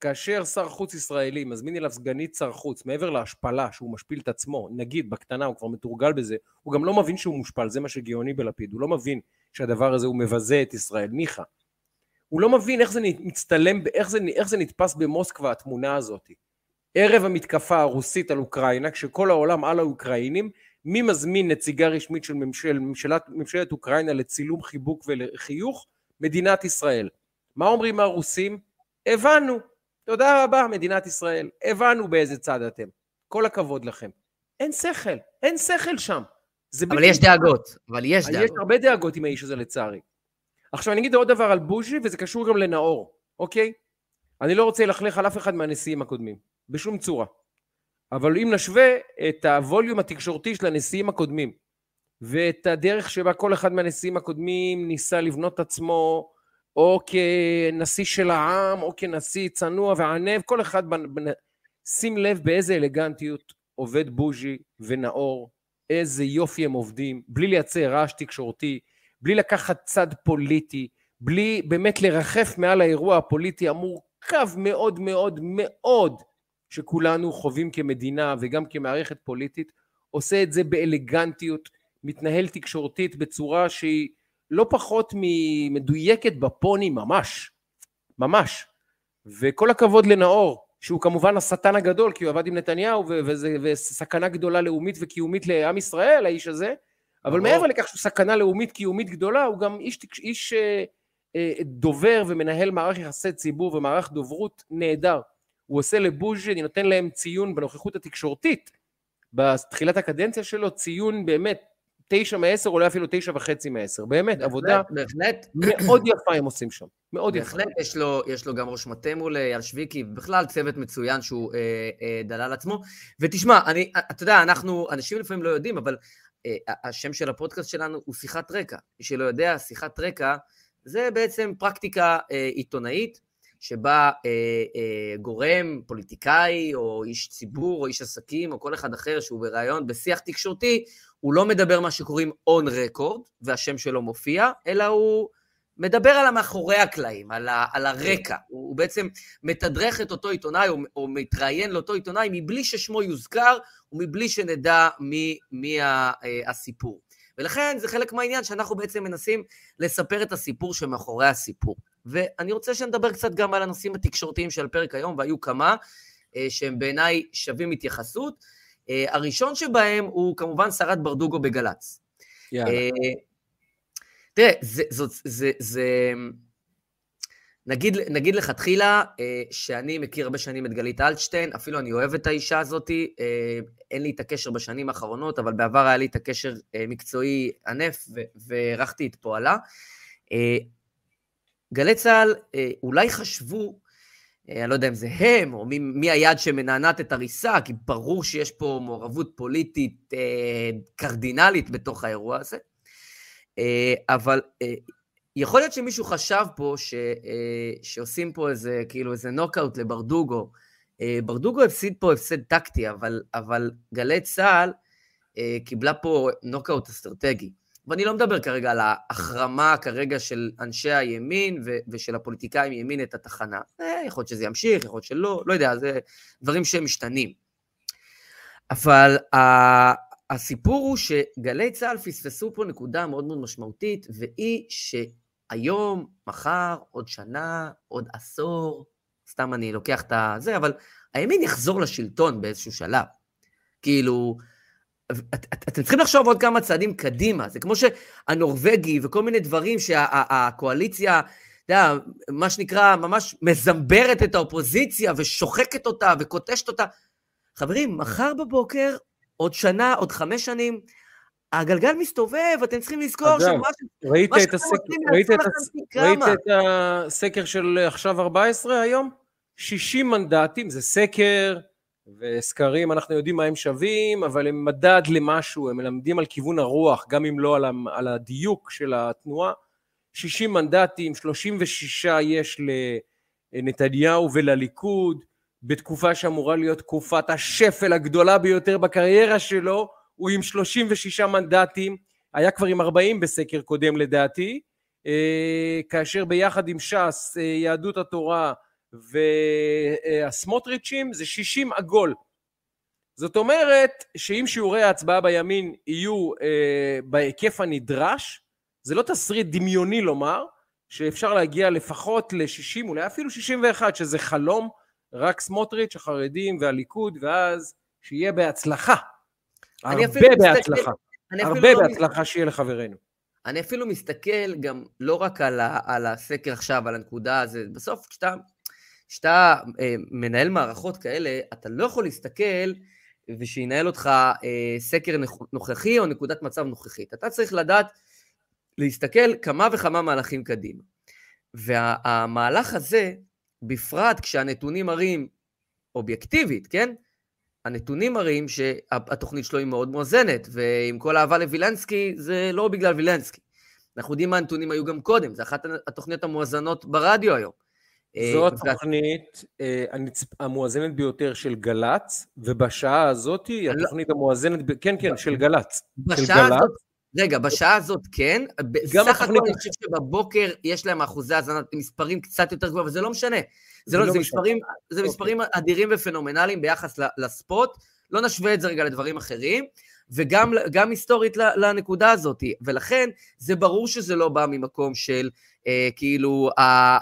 Speaker 3: כאשר שר חוץ ישראלי מזמין אליו סגנית שר חוץ, מעבר להשפלה שהוא משפיל את עצמו, נגיד בקטנה, הוא כבר מתורגל בזה, הוא גם לא מבין שהוא מושפל, זה מה שגאוני בלפיד, הוא לא מבין שהדבר הזה הוא מבזה את ישראל, ניחא. הוא לא מבין איך זה מצטלם, איך זה, איך זה נתפס במוסקבה התמונה הזאת. ערב המתקפה הרוסית על אוקראינה, כשכל העולם על האוקראינים, מי מזמין נציגה רשמית של ממשל, ממשלת, ממשלת אוקראינה לצילום חיבוק ולחיוך? מדינת ישראל. מה אומרים הרוסים? הבנו. תודה רבה, מדינת ישראל. הבנו באיזה צד אתם. כל הכבוד לכם. אין שכל, אין שכל שם.
Speaker 2: אבל יש דאגות, אבל יש דאגות.
Speaker 3: יש הרבה דאגות עם האיש הזה לצערי. עכשיו אני אגיד עוד דבר על בוז'י, וזה קשור גם לנאור, אוקיי? אני לא רוצה ללכלך על אף אחד מהנשיאים הקודמים. בשום צורה. אבל אם נשווה את הווליום התקשורתי של הנשיאים הקודמים ואת הדרך שבה כל אחד מהנשיאים הקודמים ניסה לבנות עצמו או כנשיא של העם או כנשיא צנוע וענב, כל אחד, בנ... שים לב באיזה אלגנטיות עובד בוז'י ונאור, איזה יופי הם עובדים, בלי לייצר רעש תקשורתי, בלי לקחת צד פוליטי, בלי באמת לרחף מעל האירוע הפוליטי המורכב מאוד מאוד מאוד שכולנו חווים כמדינה וגם כמערכת פוליטית, עושה את זה באלגנטיות, מתנהל תקשורתית בצורה שהיא לא פחות ממדויקת בפוני ממש, ממש. וכל הכבוד לנאור, שהוא כמובן השטן הגדול, כי הוא עבד עם נתניהו, וזה וסכנה גדולה לאומית וקיומית לעם ישראל, האיש הזה, אבל מעבר לכך שהוא סכנה לאומית קיומית גדולה, הוא גם איש, איש אה, אה, דובר ומנהל מערך יחסי ציבור ומערך דוברות נהדר. הוא עושה לבוז'י, אני נותן להם ציון בנוכחות התקשורתית בתחילת הקדנציה שלו, ציון באמת תשע מעשר, אולי אפילו תשע וחצי מעשר. באמת, בהחלט, עבודה
Speaker 2: בהחלט.
Speaker 3: מאוד יפה הם עושים שם. מאוד
Speaker 2: בהחלט יפה. בהחלט, יש לו, יש לו גם ראש מטה מול אייל שוויקי, בכלל צוות מצוין שהוא אה, אה, דלל עצמו. ותשמע, אני, אתה יודע, אנחנו, אנשים לפעמים לא יודעים, אבל אה, השם של הפודקאסט שלנו הוא שיחת רקע. מי שלא יודע, שיחת רקע זה בעצם פרקטיקה אה, עיתונאית שבה אה, אה, גורם, פוליטיקאי, או איש ציבור, או איש עסקים, או כל אחד אחר שהוא בריאיון, בשיח תקשורתי, הוא לא מדבר מה שקוראים און רקורד, והשם שלו מופיע, אלא הוא מדבר על המאחורי הקלעים, על, ה, על הרקע. הוא, הוא בעצם מתדרך את אותו עיתונאי, או, או מתראיין לאותו עיתונאי, מבלי ששמו יוזכר, ומבלי שנדע מי, מי אה, הסיפור. ולכן זה חלק מהעניין שאנחנו בעצם מנסים לספר את הסיפור שמאחורי הסיפור. ואני רוצה שנדבר קצת גם על הנושאים התקשורתיים של הפרק היום, והיו כמה, אה, שהם בעיניי שווים התייחסות. אה, הראשון שבהם הוא כמובן שרת ברדוגו בגל"צ. יאללה. אה, תראה, זה, זה, זה, זה נגיד, נגיד לכתחילה שאני מכיר הרבה שנים את גלית אלטשטיין, אפילו אני אוהב את האישה הזאת, אין לי את הקשר בשנים האחרונות, אבל בעבר היה לי את הקשר מקצועי ענף והערכתי את פועלה. גלי צה"ל אה, אולי חשבו אה, אני לא יודע אם זה הם, או מי, מי היד שמנענעת את הריסה, כי ברור שיש פה מעורבות פוליטית אה, קרדינלית בתוך האירוע הזה. אה, אבל אה, יכול להיות שמישהו חשב פה ש, אה, שעושים פה איזה, כאילו איזה נוקאוט לברדוגו. אה, ברדוגו הפסיד פה הפסד טקטי, אבל, אבל גלי צה"ל אה, קיבלה פה נוקאוט אסטרטגי. ואני לא מדבר כרגע על ההחרמה כרגע של אנשי הימין ו- ושל הפוליטיקאים ימין את התחנה. אה, יכול להיות שזה ימשיך, יכול להיות שלא, לא יודע, זה דברים שהם משתנים. אבל ה- הסיפור הוא שגלי צה"ל פספסו פה נקודה מאוד מאוד משמעותית, והיא שהיום, מחר, עוד שנה, עוד עשור, סתם אני לוקח את זה, אבל הימין יחזור לשלטון באיזשהו שלב. כאילו, את, את, אתם צריכים לחשוב עוד כמה צעדים קדימה. זה כמו שהנורבגי וכל מיני דברים שהקואליציה, אתה יודע, מה שנקרא, ממש מזמברת את האופוזיציה ושוחקת אותה וקוטשת אותה. חברים, מחר בבוקר, עוד שנה, עוד חמש שנים, הגלגל מסתובב, אתם צריכים לזכור
Speaker 3: שמה ראית, את, הסק... ראית, את, הס... ראית את הסקר של עכשיו 14 היום? 60 מנדטים, זה סקר, וסקרים אנחנו יודעים מה הם שווים, אבל הם מדד למשהו, הם מלמדים על כיוון הרוח, גם אם לא על הדיוק של התנועה. 60 מנדטים, 36 יש לנתניהו ולליכוד, בתקופה שאמורה להיות תקופת השפל הגדולה ביותר בקריירה שלו, הוא עם 36 מנדטים, היה כבר עם 40 בסקר קודם לדעתי, אה, כאשר ביחד עם ש"ס, אה, יהדות התורה, והסמוטריצ'ים זה 60 עגול. זאת אומרת שאם שיעורי ההצבעה בימין יהיו אה, בהיקף הנדרש, זה לא תסריט דמיוני לומר, שאפשר להגיע לפחות ל-60, אולי אפילו 61, שזה חלום, רק סמוטריץ', החרדים והליכוד, ואז שיהיה בהצלחה. הרבה בהצלחה. הרבה לא בהצלחה. שיהיה לחברינו.
Speaker 2: אני אפילו מסתכל גם לא רק על, ה, על הסקר עכשיו, על הנקודה הזאת, בסוף כשאתה כשאתה אה, מנהל מערכות כאלה, אתה לא יכול להסתכל ושינהל אותך אה, סקר נוכחי או נקודת מצב נוכחית. אתה צריך לדעת להסתכל כמה וכמה מהלכים קדימה. והמהלך הזה, בפרט כשהנתונים מראים אובייקטיבית, כן? הנתונים מראים שהתוכנית שלו היא מאוד מאוזנת, ועם כל אהבה לווילנסקי, זה לא בגלל וילנסקי. אנחנו יודעים מה הנתונים היו גם קודם, זה אחת התוכניות המואזנות ברדיו היום.
Speaker 3: זו אה, התוכנית אה, המואזנת ביותר של גל"צ, ובשעה הזאת היא לא- התוכנית המואזנת, כן, כן, של גל"צ.
Speaker 2: בשעה הזאת, רגע, בשעה הזאת כן, בסך הכל אני חושב שבבוקר יש להם אחוזי האזנה, מספרים קצת יותר גבוהים, אבל זה לא משנה. זה, לא, לא זה, מספרים, זה אוקיי. מספרים אדירים ופנומנליים ביחס לספוט, לא נשווה את זה רגע לדברים אחרים, וגם היסטורית לנקודה הזאת, ולכן זה ברור שזה לא בא ממקום של אה, כאילו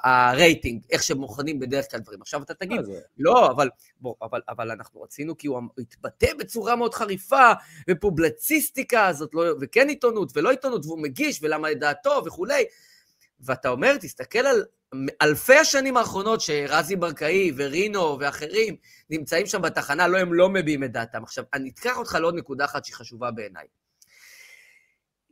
Speaker 2: הרייטינג, איך שהם מוכנים בדרך כלל דברים. עכשיו אתה תגיד, לא, אבל, בוא, אבל, אבל אנחנו רצינו כי הוא התבטא בצורה מאוד חריפה, ופובלציסטיקה הזאת, לא, וכן עיתונות ולא עיתונות, והוא מגיש, ולמה את דעתו וכולי. ואתה אומר, תסתכל על אלפי השנים האחרונות שרזי ברקאי ורינו ואחרים נמצאים שם בתחנה, לא, הם לא מביעים את דעתם. עכשיו, אני אקח אותך לעוד נקודה אחת שהיא חשובה בעיניי.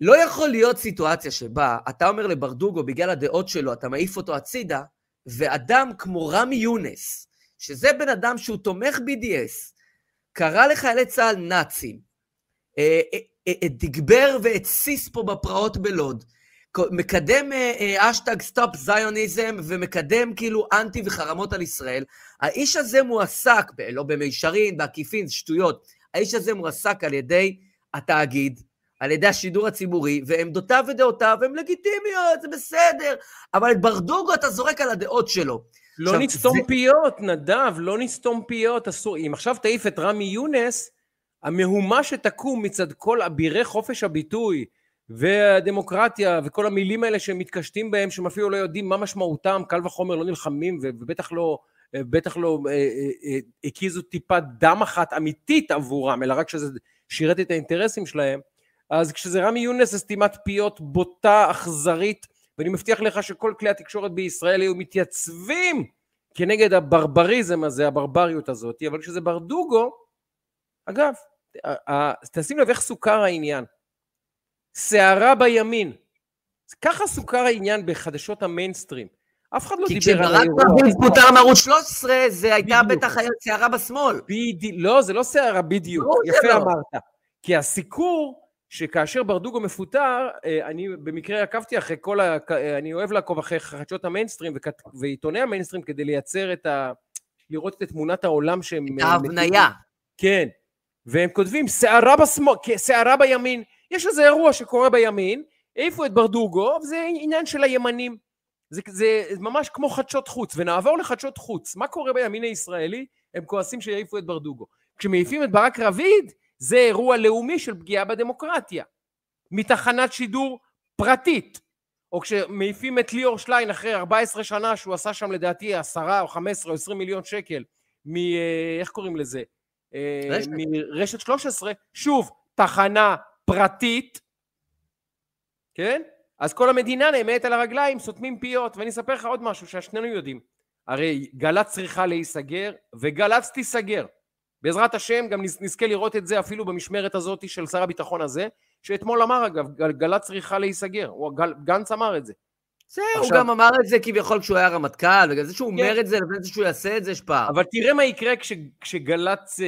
Speaker 2: לא יכול להיות סיטואציה שבה אתה אומר לברדוגו, בגלל הדעות שלו, אתה מעיף אותו הצידה, ואדם כמו רמי יונס, שזה בן אדם שהוא תומך BDS, קרא לחיילי צה"ל נאצים, אה, אה, אה, דיבר והתסיס פה בפרעות בלוד, מקדם hashtag stop Zionism ומקדם כאילו אנטי וחרמות על ישראל, האיש הזה מועסק, לא במישרין, בעקיפין, שטויות, האיש הזה מועסק על ידי התאגיד, על ידי השידור הציבורי, ועמדותיו ודעותיו הן לגיטימיות, זה בסדר, אבל את ברדוגו אתה זורק על הדעות שלו.
Speaker 3: לא עכשיו, נסתום זה... פיות, נדב, לא נסתום פיות, אסור. אם עכשיו תעיף את רמי יונס, המהומה שתקום מצד כל אבירי חופש הביטוי והדמוקרטיה וכל המילים האלה שהם מתקשטים בהם, שהם אפילו לא יודעים מה משמעותם, קל וחומר לא נלחמים ובטח לא, בטח לא אה, אה, אה, הקיזו טיפת דם אחת אמיתית עבורם, אלא רק שזה שירת את האינטרסים שלהם, אז כשזה רמי יונס זה סתימת פיות בוטה, אכזרית, ואני מבטיח לך שכל כלי התקשורת בישראל היו מתייצבים כנגד הברבריזם הזה, הברבריות הזאת, אבל כשזה ברדוגו, אגב, תשים לב איך סוקר העניין. סערה בימין. ככה סוקר העניין בחדשות המיינסטרים. אף אחד לא
Speaker 2: כי
Speaker 3: דיבר על
Speaker 2: כשברק
Speaker 3: האירוע.
Speaker 2: רביד פוטר מערוץ 13, זה הייתה. בטח סערה בשמאל.
Speaker 3: בדיוק, לא, זה לא סערה בדיוק,
Speaker 2: ברור
Speaker 3: יפה
Speaker 2: שלא.
Speaker 3: אמרת. כי הסיקור, שכאשר ברדוגו מפוטר, אה, אני במקרה עקבתי אחרי כל ה... אה, אני אוהב לעקוב אחרי חדשות המיינסטרים וכת- ועיתוני המיינסטרים כדי לייצר את ה... לראות את תמונת העולם שהם...
Speaker 2: את
Speaker 3: אה,
Speaker 2: ההבניה.
Speaker 3: כן. והם כותבים, סערה בשמאל, סערה בימין. יש איזה אירוע שקורה בימין, העיפו את ברדוגו, וזה עניין של הימנים. זה, זה ממש כמו חדשות חוץ, ונעבור לחדשות חוץ. מה קורה בימין הישראלי? הם כועסים שהעיפו את ברדוגו. כשמעיפים את ברק רביד, זה אירוע לאומי של פגיעה בדמוקרטיה. מתחנת שידור פרטית. או כשמעיפים את ליאור שליין אחרי 14 שנה, שהוא עשה שם לדעתי 10 או 15 או 20 מיליון שקל, מ... אה, איך קוראים לזה? אה,
Speaker 2: רשת.
Speaker 3: מרשת 13, שוב, תחנה פרטית, כן? אז כל המדינה נעמדת על הרגליים, סותמים פיות, ואני אספר לך עוד משהו ששנינו יודעים. הרי גל"צ צריכה להיסגר, וגל"צ תיסגר. בעזרת השם, גם נז- נזכה לראות את זה אפילו במשמרת הזאת של שר הביטחון הזה, שאתמול אמר אגב, גל- גל"צ צריכה להיסגר, גל, גנץ אמר את זה.
Speaker 2: זה, הוא גם אמר את זה כביכול כשהוא היה רמטכ"ל, בגלל זה שהוא
Speaker 3: כן.
Speaker 2: אומר את זה, לפני זה שהוא יעשה את זה, יש פער.
Speaker 3: אבל תראה מה יקרה כש, כשגל"צ אה,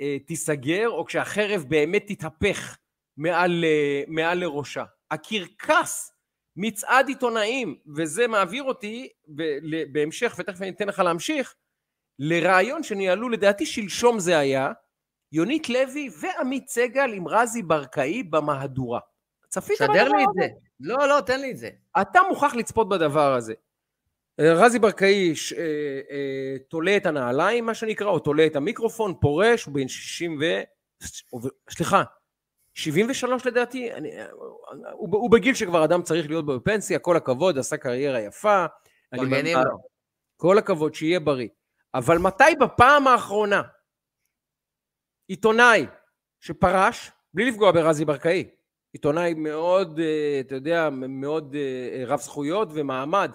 Speaker 3: אה, תיסגר, או כשהחרב באמת תתהפך מעל, אה, מעל לראשה. הקרקס, מצעד עיתונאים, וזה מעביר אותי ב, ל, בהמשך, ותכף אני אתן לך להמשיך, לרעיון שניהלו, לדעתי שלשום זה היה, יונית לוי ועמית סגל עם רזי ברקאי במהדורה. צפית
Speaker 2: שדר
Speaker 3: בדבר
Speaker 2: לי את
Speaker 3: הזה?
Speaker 2: זה. לא, לא, תן לי את זה.
Speaker 3: אתה מוכרח לצפות בדבר הזה. אה, רזי ברקאי ש- אה, אה, תולה את הנעליים, מה שנקרא, או תולה את המיקרופון, פורש, הוא בן 60 ו... סליחה, 73 לדעתי, אני, הוא, הוא בגיל שכבר אדם צריך להיות בפנסיה, כל הכבוד, עשה קריירה יפה.
Speaker 2: מגנים לו.
Speaker 3: כל הכבוד, שיהיה בריא. אבל מתי בפעם האחרונה עיתונאי שפרש, בלי לפגוע ברזי ברקאי, עיתונאי מאוד, אה, אתה יודע, מאוד אה, רב זכויות ומעמד,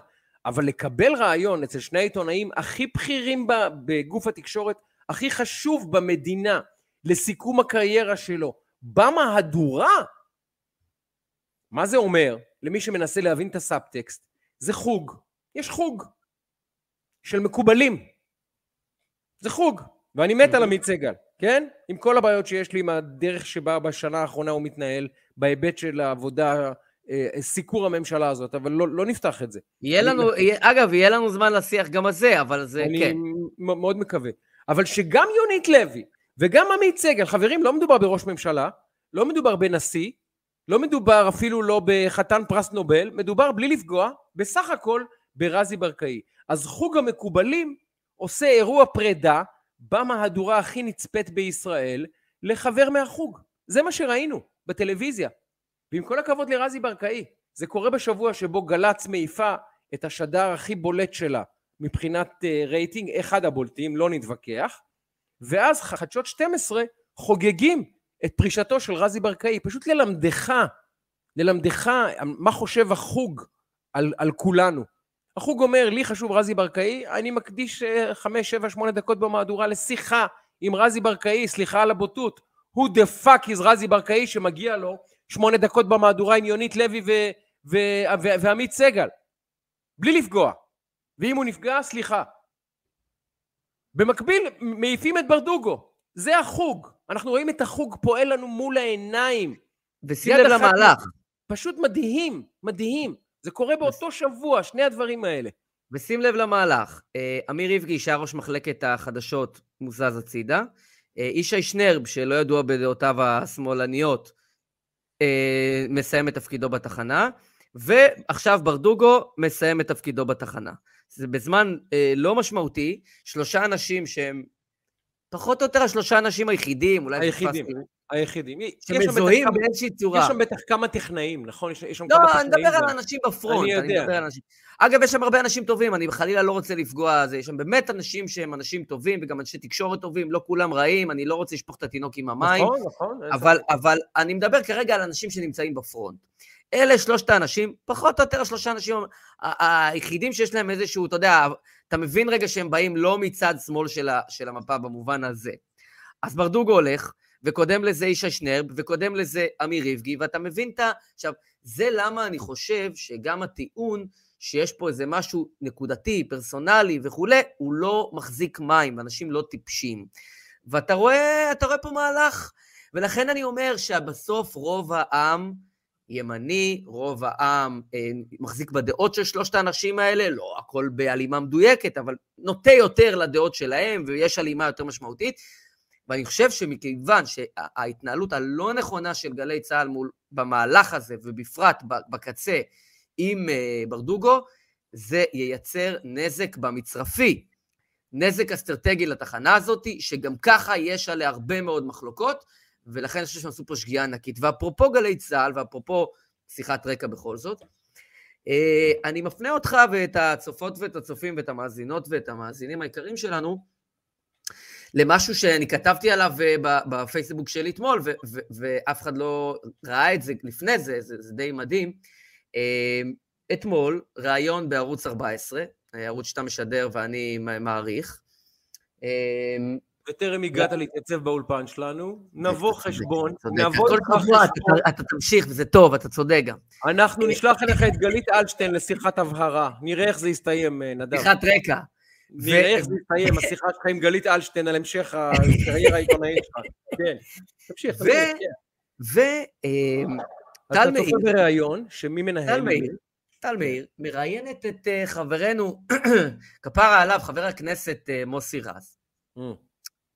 Speaker 3: אבל לקבל רעיון אצל שני העיתונאים הכי בכירים בגוף התקשורת, הכי חשוב במדינה, לסיכום הקריירה שלו, במהדורה, מה זה אומר למי שמנסה להבין את הסאבטקסט? זה חוג. יש חוג של מקובלים. זה חוג, ואני מת על עמית סגל, כן? עם כל הבעיות שיש לי עם הדרך שבה בשנה האחרונה הוא מתנהל, בהיבט של העבודה, אה, סיקור הממשלה הזאת, אבל לא, לא נפתח את זה.
Speaker 2: יהיה
Speaker 3: אני-
Speaker 2: לנו, יהיה- אגב, יהיה לנו זמן לשיח גם על זה, אבל זה,
Speaker 3: אני
Speaker 2: כן.
Speaker 3: מ- מאוד מקווה. אבל שגם יונית לוי וגם עמית סגל, חברים, לא מדובר בראש ממשלה, לא מדובר בנשיא, לא מדובר אפילו לא בחתן פרס נובל, מדובר בלי לפגוע, בסך הכל ברזי ברקאי. אז חוג המקובלים עושה אירוע פרידה במהדורה הכי נצפית בישראל לחבר מהחוג. זה מה שראינו בטלוויזיה. ועם כל הכבוד לרזי ברקאי, זה קורה בשבוע שבו גל"צ מעיפה את השדר הכי בולט שלה מבחינת uh, רייטינג, אחד הבולטים, לא נתווכח, ואז חדשות 12 חוגגים את פרישתו של רזי ברקאי, פשוט ללמדך, ללמדך מה חושב החוג על, על כולנו. החוג אומר, לי חשוב רזי ברקאי, אני מקדיש 5, 7, 8 דקות במהדורה לשיחה עם רזי ברקאי, סליחה על הבוטות, who the fuck is רזי ברקאי שמגיע לו 8 דקות במהדורה עם יונית לוי ו- ו- ו- ועמית סגל, בלי לפגוע. ואם הוא נפגע, סליחה. במקביל, מעיפים את ברדוגו. זה החוג. אנחנו רואים את החוג פועל לנו מול העיניים.
Speaker 2: ושים לב למהלך,
Speaker 3: פשוט מדהים, מדהים. זה קורה באותו שבוע, שני הדברים האלה.
Speaker 2: ושים לב למהלך. אה, אמיר ריבקי, שהיה ראש מחלקת החדשות, מוזז הצידה. אה, ישי שנרב, שלא ידוע בדעותיו השמאלניות, אה, מסיים את תפקידו בתחנה. ועכשיו ברדוגו מסיים את תפקידו בתחנה. זה בזמן אה, לא משמעותי, שלושה אנשים שהם פחות או יותר השלושה אנשים היחידים, אולי
Speaker 3: היחידים.
Speaker 2: פספסתי,
Speaker 3: היחידים.
Speaker 2: שמזוהים באיזושהי צורה.
Speaker 3: יש שם בטח כמה טכנאים, נכון? יש, יש שם
Speaker 2: לא,
Speaker 3: כמה
Speaker 2: אני מדבר
Speaker 3: טכנאים.
Speaker 2: על. אנשים בפרונט,
Speaker 3: אני
Speaker 2: אני
Speaker 3: יודע.
Speaker 2: מדבר על אנשים... אגב, יש שם הרבה אנשים טובים, אני חלילה לא רוצה לפגוע, זה, יש שם באמת אנשים שהם אנשים טובים, וגם אנשי תקשורת טובים, לא כולם רעים, אני לא רוצה לשפוך את התינוק עם המים,
Speaker 3: נכון, נכון.
Speaker 2: אבל, אבל אני מדבר כרגע על אנשים שנמצאים בפרונט. אלה שלושת האנשים, פחות או יותר השלושה האנשים היחידים שיש להם איזשהו, אתה יודע, אתה מבין רגע שהם באים לא מצד שמאל של, ה, של המפה במובן הזה. אז ברדוגו הולך, וקודם לזה ישי שנרב, וקודם לזה אמיר ריבגי, ואתה מבין את ה... עכשיו, זה למה אני חושב שגם הטיעון שיש פה איזה משהו נקודתי, פרסונלי וכולי, הוא לא מחזיק מים, אנשים לא טיפשים. ואתה רואה, רואה פה מהלך, ולכן אני אומר שבסוף רוב העם ימני, רוב העם אה, מחזיק בדעות של שלושת האנשים האלה, לא הכל בהלימה מדויקת, אבל נוטה יותר לדעות שלהם, ויש הלימה יותר משמעותית. ואני חושב שמכיוון שההתנהלות הלא נכונה של גלי צה"ל מול, במהלך הזה, ובפרט בקצה עם uh, ברדוגו, זה ייצר נזק במצרפי. נזק אסטרטגי לתחנה הזאת, שגם ככה יש עליה הרבה מאוד מחלוקות, ולכן אני חושב שהם עשו פה שגיאה ענקית. ואפרופו גלי צה"ל, ואפרופו שיחת רקע בכל זאת, אה, אני מפנה אותך ואת הצופות ואת הצופים ואת המאזינות ואת המאזינים היקרים שלנו למשהו שאני כתבתי עליו אה, בפייסבוק שלי אתמול, ואף אחד לא ראה את זה לפני זה, זה, זה די מדהים. אה, אתמול, ראיון בערוץ 14, ערוץ שאתה משדר ואני מעריך,
Speaker 3: וטרם הגעת להתייצב באולפן שלנו, נבוא חשבון, נבוא איתך חשבון.
Speaker 2: אתה תמשיך, וזה טוב, אתה צודק גם.
Speaker 3: אנחנו נשלח אליך את גלית אלשטיין לשיחת הבהרה, נראה איך זה יסתיים, אה, נדב.
Speaker 2: שיחת רקע.
Speaker 3: נראה איך זה יסתיים, השיחה שלך עם גלית אלשטיין על המשך הקריירה העיתונאית שלך. כן, תמשיך, תמשיך.
Speaker 2: ו... אה, טל מאיר. אתה
Speaker 3: צופה בריאיון, שמי מנהל?
Speaker 2: טל מאיר. טל מאיר מראיינת את אה, חברנו, כפרה עליו, חבר הכנסת מוסי רז.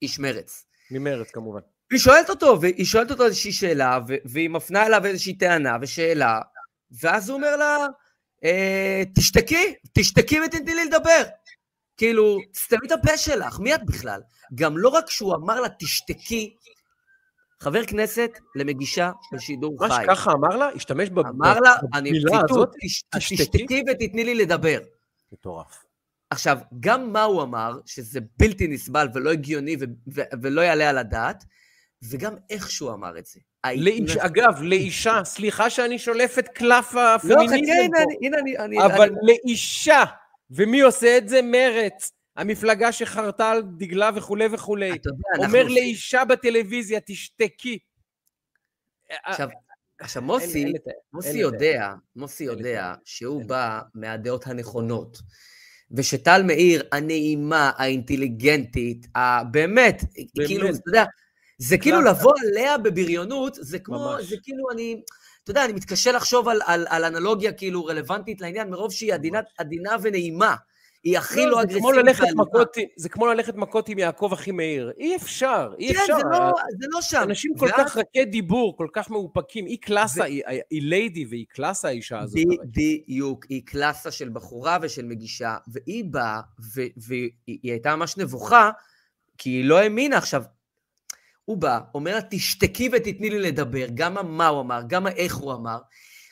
Speaker 2: איש מרץ.
Speaker 3: ממרץ כמובן.
Speaker 2: היא שואלת אותו, והיא שואלת אותו איזושהי שאלה, והיא מפנה אליו איזושהי טענה ושאלה, ואז הוא אומר לה, אה, תשתקי, תשתקי ותתני לי לדבר. כאילו, תסתמי את הפה שלך, מי את בכלל? גם לא רק שהוא אמר לה, תשתקי, חבר כנסת למגישה בשידור חי.
Speaker 3: ממש ככה אמר לה? השתמש במילה
Speaker 2: הזאת? אמר לה, אני ציטוט, תשתקי ותתני לי לדבר.
Speaker 3: מטורף.
Speaker 2: עכשיו, גם מה הוא אמר, שזה בלתי נסבל ולא הגיוני ו- ו- ולא יעלה על הדעת, וגם איך שהוא אמר את זה.
Speaker 3: לאיש, אגב, לאישה, סליחה שאני שולף את קלף הפמיניזם
Speaker 2: לא, חכה, הנה, הנה, אני... אני
Speaker 3: אבל אני... לאישה, ומי עושה את זה? מרץ. המפלגה שחרתה על דגלה וכולי וכולי. יודע, אומר אנחנו... לאישה בטלוויזיה, תשתקי.
Speaker 2: עכשיו, עכשיו מוסי, מוסי יודע, מוסי יודע שהוא בא מהדעות הנכונות. ושטל מאיר, הנעימה, האינטליגנטית, הבאמת, באמת, כאילו, אתה יודע, זה כאילו לבוא עליה בבריונות, זה כמו, ממש. זה כאילו אני, אתה יודע, אני מתקשה לחשוב על, על, על אנלוגיה כאילו רלוונטית לעניין, מרוב שהיא עדינה, עדינה ונעימה. היא הכי לא, לא אגרסיבית
Speaker 3: זה כמו ללכת מכות עם יעקב אחי מאיר. אי אפשר, אי
Speaker 2: כן,
Speaker 3: אפשר.
Speaker 2: כן, זה, לא, זה לא שם.
Speaker 3: אנשים כל ואת... כך רכי דיבור, כל כך מאופקים. היא קלאסה, ו... היא, היא ליידי והיא קלאסה האישה הזאת.
Speaker 2: בדיוק, היא קלאסה של בחורה ושל מגישה, והיא באה, והיא הייתה ממש נבוכה, כי היא לא האמינה. עכשיו, הוא בא, אומר לה, תשתקי ותתני לי לדבר, גם מה הוא אמר, גם איך הוא אמר.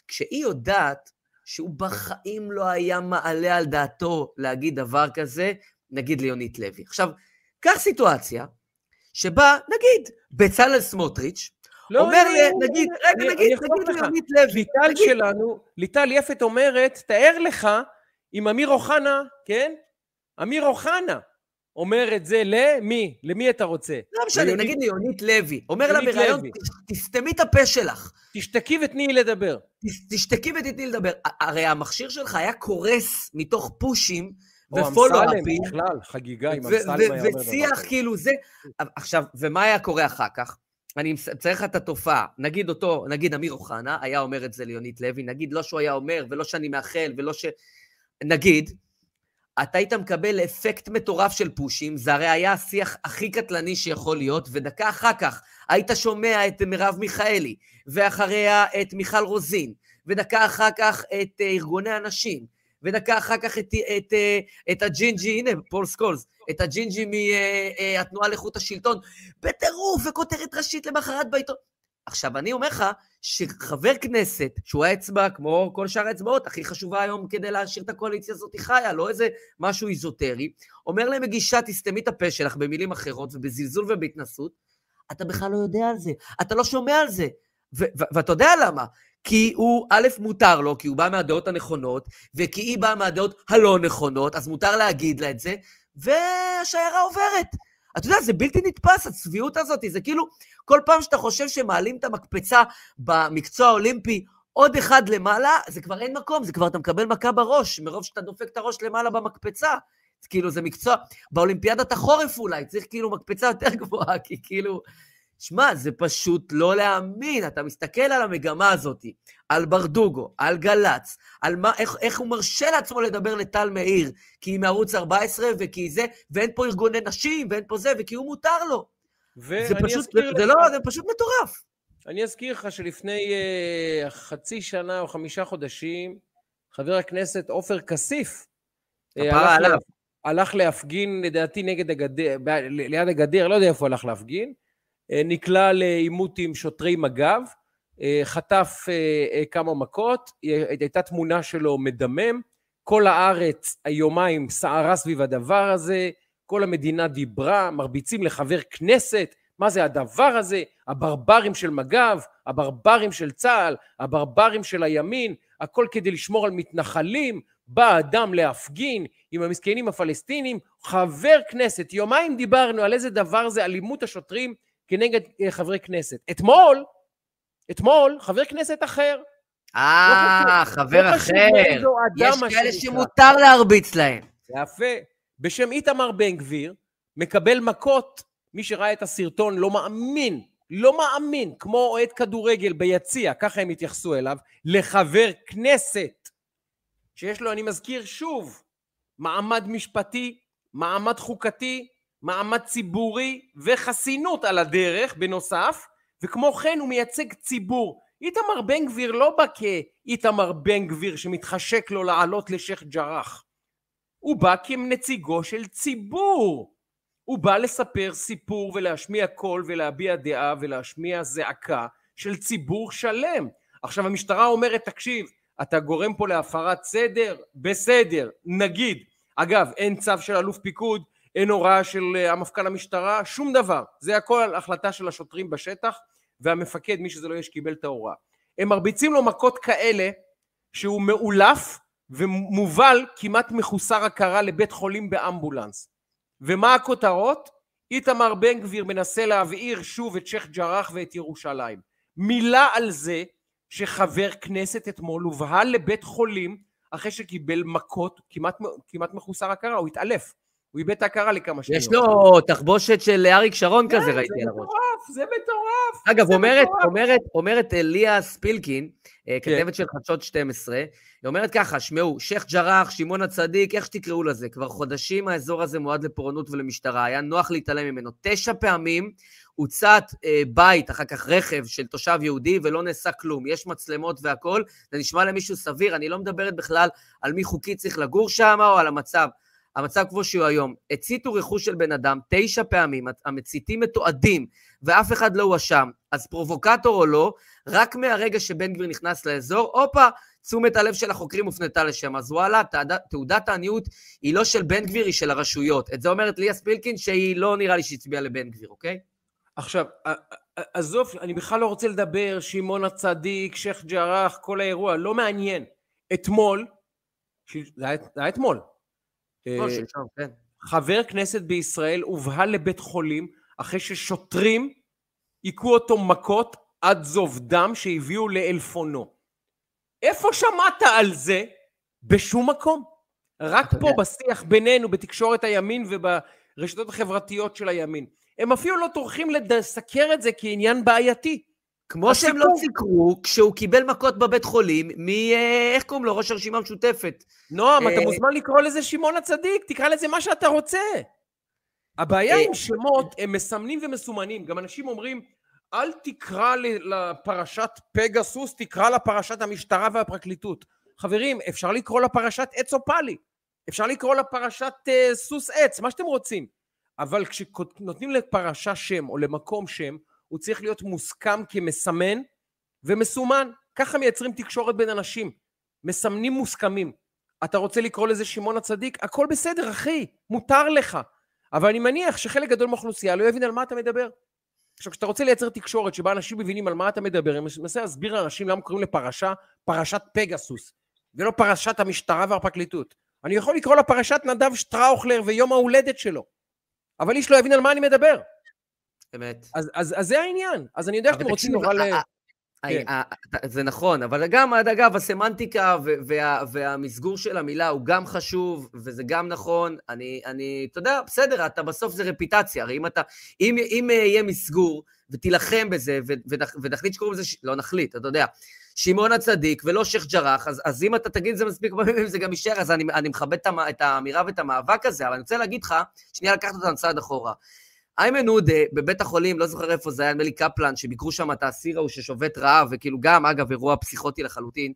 Speaker 2: כשהיא יודעת שהוא בחיים לא היה מעלה על דעתו להגיד דבר כזה, נגיד ליונית לוי. עכשיו, קח סיטואציה שבה, נגיד, בצלאל סמוטריץ', לא, אומר לי, נגיד, רגע, נגיד, נגיד ליונית לוי.
Speaker 3: ליטל שלנו, ליטל יפת אומרת, תאר לך אם אמיר אוחנה, כן? אמיר אוחנה אומר את זה למי? למי אתה רוצה?
Speaker 2: לא משנה, נגיד ליונית לוי. אומר לה בריאיון, תסתמי את הפה שלך.
Speaker 3: תשתקי ותני לי לדבר.
Speaker 2: תשתקי ותתני לדבר. הרי המכשיר שלך היה קורס מתוך פושים ופולו-אפים.
Speaker 3: או אמסלם בכלל, חגיגה עם אמסלם היה
Speaker 2: אומר דבר. ושיח כאילו זה. עכשיו, ומה היה קורה אחר כך? אני צריך לך את התופעה. נגיד אותו, נגיד אמיר אוחנה היה אומר את זה ליונית לוי, נגיד לא שהוא היה אומר, ולא שאני מאחל, ולא ש... נגיד, אתה היית מקבל אפקט מטורף של פושים, זה הרי היה השיח הכי קטלני שיכול להיות, ודקה אחר כך היית שומע את מרב מיכאלי, ואחריה את מיכל רוזין, ודקה אחר כך את אה, ארגוני הנשים, ודקה אחר כך את, את, את, את הג'ינג'י, הנה, פול סקולס, את הג'ינג'י מהתנועה לאיכות השלטון, בטירוף, וכותרת ראשית למחרת בעיתון. עכשיו, אני אומר לך שחבר כנסת, שהוא האצבע, כמו כל שאר האצבעות, הכי חשובה היום כדי להשאיר את הקואליציה הזאת חיה, לא איזה משהו איזוטרי, אומר למגישה, תסתמי את הפה שלך במילים אחרות ובזלזול ובהתנסות, אתה בכלל לא יודע על זה, אתה לא שומע על זה. ואתה יודע למה? כי הוא, א', מותר לו, כי הוא בא מהדעות הנכונות, וכי היא באה מהדעות הלא נכונות, אז מותר להגיד לה את זה, והשיירה עוברת. אתה יודע, זה בלתי נתפס, הצביעות הזאת, זה כאילו, כל פעם שאתה חושב שמעלים את המקפצה במקצוע האולימפי, עוד אחד למעלה, זה כבר אין מקום, זה כבר אתה מקבל מכה בראש, מרוב שאתה דופק את הראש למעלה במקפצה. כאילו, זה מקצוע, באולימפיאדת החורף אולי, צריך כאילו מקפצה יותר גבוהה, כי כאילו... שמע, זה פשוט לא להאמין, אתה מסתכל על המגמה הזאת, על ברדוגו, על גל"צ, על מה, איך, איך הוא מרשה לעצמו לדבר לטל מאיר, כי היא מערוץ 14 וכי זה, ואין פה ארגוני נשים, ואין פה זה, וכי הוא מותר לו. זה פשוט, זה, זה לא, זה פשוט מטורף.
Speaker 3: אני אזכיר לך שלפני uh, חצי שנה או חמישה חודשים, חבר הכנסת עופר כסיף,
Speaker 2: uh, הלך, לה,
Speaker 3: הלך להפגין, לדעתי, נגד הגדר, ב- ליד הגדר, לא יודע איפה הלך להפגין, נקלע לעימות עם שוטרי מג"ב, uh, חטף uh, כמה מכות, הייתה תמונה שלו מדמם, כל הארץ היומיים סערה סביב הדבר הזה, כל המדינה דיברה, מרביצים לחבר כנסת, מה זה הדבר הזה? הברברים של מג"ב, הברברים של צה"ל, הברברים של הימין, הכל כדי לשמור על מתנחלים, בא אדם להפגין עם המסכנים הפלסטינים, חבר כנסת, יומיים דיברנו על איזה דבר זה אלימות השוטרים כנגד אה, חברי כנסת. אתמול, אתמול, חבר כנסת אחר.
Speaker 2: אה, לא חבר לא אחר. יש כאלה שמותר להרביץ להם.
Speaker 3: יפה. בשם איתמר בן גביר, מקבל מכות מי שראה את הסרטון לא מאמין, לא מאמין, כמו אוהד כדורגל ביציע, ככה הם התייחסו אליו, לחבר כנסת, שיש לו, אני מזכיר שוב, מעמד משפטי, מעמד חוקתי, מעמד ציבורי וחסינות על הדרך בנוסף, וכמו כן הוא מייצג ציבור. איתמר בן גביר לא בא כאיתמר בן גביר שמתחשק לו לעלות לשייח' ג'ראח. הוא בא כנציגו של ציבור. הוא בא לספר סיפור ולהשמיע קול ולהביע דעה ולהשמיע זעקה של ציבור שלם. עכשיו המשטרה אומרת, תקשיב, אתה גורם פה להפרת סדר? בסדר, נגיד. אגב, אין צו של אלוף פיקוד, אין הוראה של אה, המפכ"ל המשטרה, שום דבר. זה הכל החלטה של השוטרים בשטח, והמפקד, מי שזה לא יהיה, שקיבל את ההוראה. הם מרביצים לו מכות כאלה, שהוא מאולף ומובל כמעט מחוסר הכרה לבית חולים באמבולנס. ומה הכותרות? איתמר בן גביר מנסה להבעיר שוב את שייח' ג'ראח ואת ירושלים. מילה על זה שחבר כנסת אתמול הובהל לבית חולים אחרי שקיבל מכות כמעט, כמעט מחוסר הכרה, הוא התעלף. הוא איבד את ההכרה לכמה שניות.
Speaker 2: יש לו תחבושת של אריק שרון כזה,
Speaker 3: כן,
Speaker 2: ראיתי
Speaker 3: על הראש. זה מטורף, זה מטורף.
Speaker 2: אגב, אומרת, אומרת, אומרת ליה ספילקין, אה, כן. כתבת של חדשות 12, היא אומרת ככה, שמעו, שייח' ג'ראח, שמעון הצדיק, איך שתקראו לזה, כבר חודשים האזור הזה מועד לפורענות ולמשטרה, היה נוח להתעלם ממנו. תשע פעמים הוצת אה, בית, אחר כך רכב של תושב יהודי, ולא נעשה כלום. יש מצלמות והכול, זה נשמע למישהו סביר, אני לא מדברת בכלל על מי חוקי צריך לגור שם או על המצב. המצב כמו שהוא היום, הציתו רכוש של בן אדם תשע פעמים, המציתים מתועדים, ואף אחד לא הואשם. אז פרובוקטור או לא, רק מהרגע שבן גביר נכנס לאזור, הופה, תשומת הלב של החוקרים הופנתה לשם. אז וואלה, תעודת העניות היא לא של בן גביר, היא של הרשויות. את זה אומרת ליה ספילקין, שהיא לא נראה לי שהצביעה לבן גביר, אוקיי?
Speaker 3: עכשיו, עזוב, אני בכלל לא רוצה לדבר, שמעון הצדיק, שייח' ג'ראח, כל האירוע, לא מעניין. אתמול, זה היה, זה היה אתמול. חבר כנסת בישראל הובהל לבית חולים אחרי ששוטרים היכו אותו מכות עד זוב דם שהביאו לאלפונו. איפה שמעת על זה? בשום מקום. רק פה יודע. בשיח בינינו, בתקשורת הימין וברשתות החברתיות של הימין. הם אפילו לא טורחים לסקר את זה כעניין בעייתי.
Speaker 2: כמו שהם לא סיקרו כשהוא קיבל מכות בבית חולים מ... אה, איך קוראים לו? ראש הרשימה המשותפת.
Speaker 3: נועם, אתה אה, מוזמן לקרוא לזה שמעון הצדיק, תקרא לזה מה שאתה רוצה. הבעיה עם שמות, הם מסמנים ומסומנים. גם אנשים אומרים, אל תקרא לפרשת פגסוס, תקרא לפרשת המשטרה והפרקליטות. חברים, אפשר לקרוא לפרשת עץ אופלי, אפשר לקרוא לפרשת uh, סוס עץ, מה שאתם רוצים. אבל כשנותנים לפרשה שם או למקום שם, הוא צריך להיות מוסכם כמסמן ומסומן. ככה מייצרים תקשורת בין אנשים. מסמנים מוסכמים. אתה רוצה לקרוא לזה שמעון הצדיק? הכל בסדר, אחי, מותר לך. אבל אני מניח שחלק גדול מהאוכלוסייה לא יבין על מה אתה מדבר. עכשיו, כשאתה רוצה לייצר תקשורת שבה אנשים מבינים על מה אתה מדבר, אני מנסה להסביר לאנשים למה קוראים לפרשה פרשת פגסוס, ולא פרשת המשטרה והפרקליטות. אני יכול לקרוא לה פרשת נדב שטראוכלר ויום ההולדת שלו, אבל איש לא יבין על מה אני מדבר.
Speaker 2: אמת.
Speaker 3: אז, אז, אז זה העניין. אז אני יודע שאתם רוצים נורא ל...
Speaker 2: כן. זה נכון, אבל גם, אגב, הסמנטיקה וה, והמסגור של המילה הוא גם חשוב, וזה גם נכון. אני, אני, אתה יודע, בסדר, אתה בסוף זה רפיטציה, הרי אם אתה, אם, אם יהיה מסגור, ותילחם בזה, ונחליט שקוראים לזה, לא נחליט, אתה יודע, שמעון הצדיק ולא שייח' ג'ראח, אז, אז אם אתה תגיד את זה מספיק פעמים, זה גם יישאר, אז אני, אני מכבד את האמירה ואת המאבק הזה, אבל אני רוצה להגיד לך, שנייה לקחת אותנו צעד אחורה. איימן עודה, בבית החולים, לא זוכר איפה זה היה, נדמה לי קפלן, שביקרו שם את האסיר ההוא ששובת רעב, וכאילו גם, אגב, אירוע פסיכוטי לחלוטין.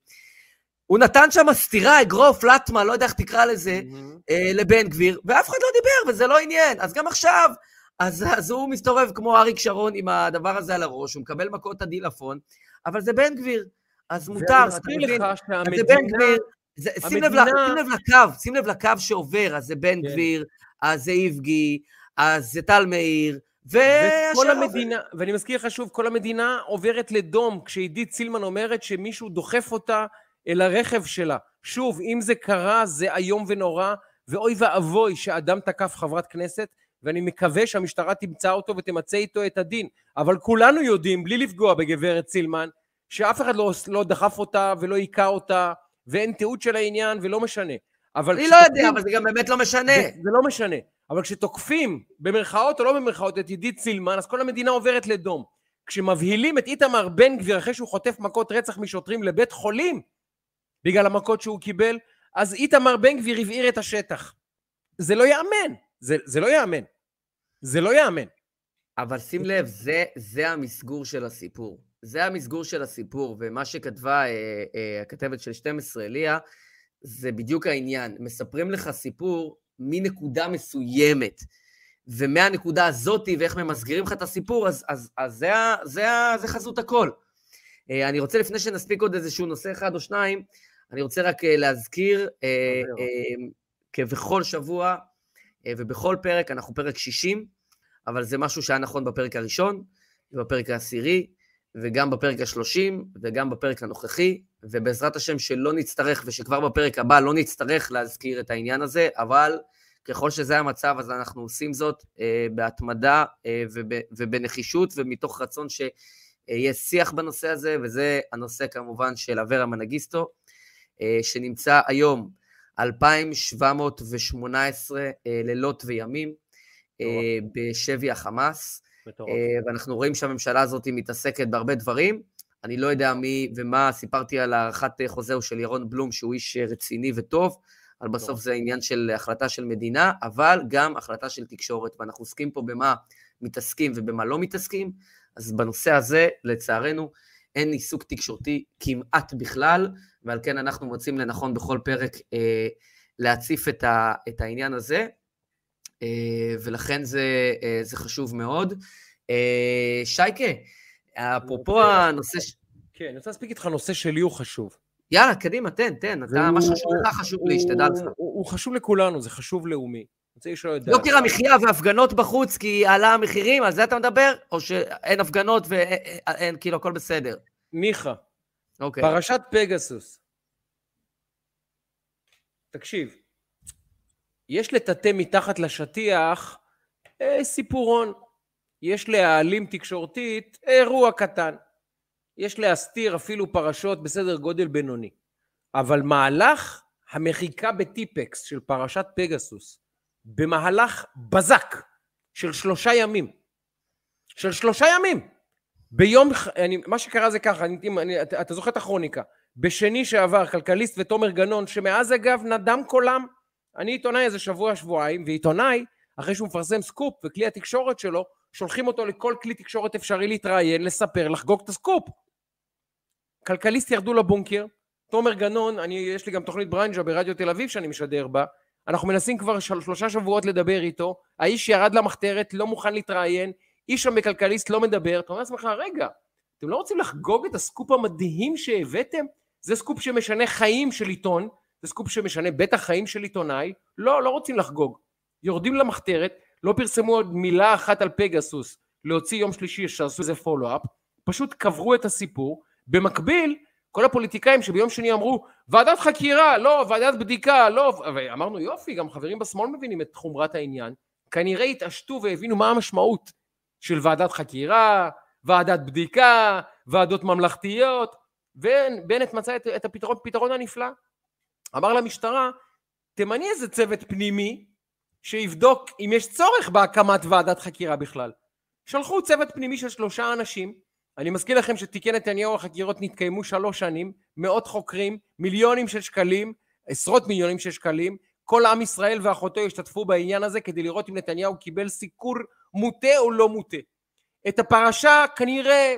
Speaker 2: הוא נתן שם סטירה, אגרוף, לטמה, לא יודע איך תקרא לזה, mm-hmm. אה, לבן גביר, ואף אחד לא דיבר, וזה לא עניין. אז גם עכשיו, אז, אז הוא מסתובב כמו אריק שרון עם הדבר הזה על הראש, הוא מקבל מכות עדילפון, אבל זה בן גביר, אז מותר, אתה מבין? זה בן גביר, זה, המדינה... שים, לב, שים לב לקו, שים לב לקו שעובר, אז זה בן כן. גביר, אז זה איבגי, אז זה טל מאיר,
Speaker 3: וכל המדינה, ואני מזכיר לך שוב, כל המדינה עוברת לדום כשעידית סילמן אומרת שמישהו דוחף אותה אל הרכב שלה. שוב, אם זה קרה, זה איום ונורא, ואוי ואבוי שאדם תקף חברת כנסת, ואני מקווה שהמשטרה תמצא אותו ותמצה איתו את הדין. אבל כולנו יודעים, בלי לפגוע בגברת סילמן, שאף אחד לא, לא דחף אותה ולא היכה אותה, ואין תיעוד של העניין ולא משנה.
Speaker 2: אבל אני לא יודע, אבל זה גם באמת לא משנה. זה,
Speaker 3: זה לא משנה. אבל כשתוקפים, במרכאות או לא במרכאות, את עידית סילמן, אז כל המדינה עוברת לדום. כשמבהילים את איתמר בן גביר אחרי שהוא חוטף מכות רצח משוטרים לבית חולים, בגלל המכות שהוא קיבל, אז איתמר בן גביר הבעיר את השטח. זה לא ייאמן. זה, זה לא ייאמן. זה לא ייאמן.
Speaker 2: אבל שים לב, זה, זה המסגור של הסיפור. זה המסגור של הסיפור, ומה שכתבה אה, אה, הכתבת של 12, ליה, זה בדיוק העניין. מספרים לך סיפור מנקודה מסוימת, ומהנקודה הזאתי, ואיך ממסגרים לך את הסיפור, אז, אז, אז זה, זה, זה חזות הכל. אה, אני רוצה, לפני שנספיק עוד איזשהו נושא אחד או שניים, אני רוצה רק אה, להזכיר, אה, כבכל שבוע ובכל פרק, אנחנו פרק 60, אבל זה משהו שהיה נכון בפרק הראשון, בפרק העשירי, וגם בפרק השלושים, וגם בפרק הנוכחי, ובעזרת השם שלא נצטרך, ושכבר בפרק הבא לא נצטרך להזכיר את העניין הזה, אבל ככל שזה המצב, אז אנחנו עושים זאת אה, בהתמדה אה, וב, ובנחישות, ומתוך רצון שיהיה שיח בנושא הזה, וזה הנושא כמובן של אברה מנגיסטו, אה, שנמצא היום 2,718 אה, לילות וימים אה, בשבי החמאס. אה, ואנחנו רואים שהממשלה הזאת מתעסקת בהרבה דברים. אני לא יודע מי ומה, סיפרתי על הארכת חוזהו של ירון בלום, שהוא איש רציני וטוב, אבל בסוף זה עניין של החלטה של מדינה, אבל גם החלטה של תקשורת, ואנחנו עוסקים פה במה מתעסקים ובמה לא מתעסקים, אז בנושא הזה, לצערנו, אין עיסוק תקשורתי כמעט בכלל, ועל כן אנחנו מוצאים לנכון בכל פרק אה, להציף את, ה, את העניין הזה. אה, ולכן זה, אה, זה חשוב מאוד. אה, שייקה, אפרופו הנושא...
Speaker 3: כן, אני רוצה להספיק איתך נושא שלי הוא חשוב.
Speaker 2: יאללה, קדימה, תן, תן, אתה, מה שחשוב לך חשוב לי, שתדע לך.
Speaker 3: הוא חשוב לכולנו, זה חשוב לאומי.
Speaker 2: יוקר המחיה והפגנות בחוץ כי עלה המחירים, על זה אתה מדבר? או שאין הפגנות ואין, כאילו, הכל בסדר?
Speaker 3: מיכה, אוקיי. פרשת פגסוס. תקשיב, יש לטאטא מתחת לשטיח אה, סיפורון, יש להעלים תקשורתית אירוע קטן, יש להסתיר אפילו פרשות בסדר גודל בינוני, אבל מהלך המחיקה בטיפקס של פרשת פגסוס במהלך בזק של שלושה ימים, של שלושה ימים, ביום, אני, מה שקרה זה ככה, אני, אני, אתה, אתה זוכר את הכרוניקה, בשני שעבר כלכליסט ותומר גנון, שמאז אגב נדם קולם אני עיתונאי איזה שבוע, שבועיים, ועיתונאי, אחרי שהוא מפרסם סקופ וכלי התקשורת שלו, שולחים אותו לכל כלי תקשורת אפשרי להתראיין, לספר, לחגוג את הסקופ. כלכליסט ירדו לבונקר, תומר גנון, אני, יש לי גם תוכנית ברנז'ה ברדיו תל אביב שאני משדר בה, אנחנו מנסים כבר של, שלושה שבועות לדבר איתו, האיש ירד למחתרת, לא מוכן להתראיין, איש שם בכלכליסט לא מדבר, אתה אומר לעצמך, רגע, אתם לא רוצים לחגוג את הסקופ המדהים שהבאתם? זה סקופ שמשנה חיים של עיתון, זה סקופ שמשנה בטח חיים של עיתונאי, לא, לא רוצים לחגוג. יורדים למחתרת, לא פרסמו עוד מילה אחת על פגסוס, להוציא יום שלישי שעשו איזה follow-up, פשוט קברו את הסיפור. במקביל, כל הפוליטיקאים שביום שני אמרו, ועדת חקירה, לא, ועדת בדיקה, לא, ואמרנו יופי, גם חברים בשמאל מבינים את חומרת העניין, כנראה התעשתו והבינו מה המשמעות של ועדת חקירה, ועדת בדיקה, ועדות ממלכתיות, ובנט מצא את, את הפתרון, פתרון הנפלא. אמר למשטרה, תמני איזה צוות פנימי שיבדוק אם יש צורך בהקמת ועדת חקירה בכלל. שלחו צוות פנימי של שלושה אנשים, אני מזכיר לכם שתיקי נתניהו החקירות נתקיימו שלוש שנים, מאות חוקרים, מיליונים של שקלים, עשרות מיליונים של שקלים, כל עם ישראל ואחותו השתתפו בעניין הזה כדי לראות אם נתניהו קיבל סיקור מוטה או לא מוטה. את הפרשה כנראה,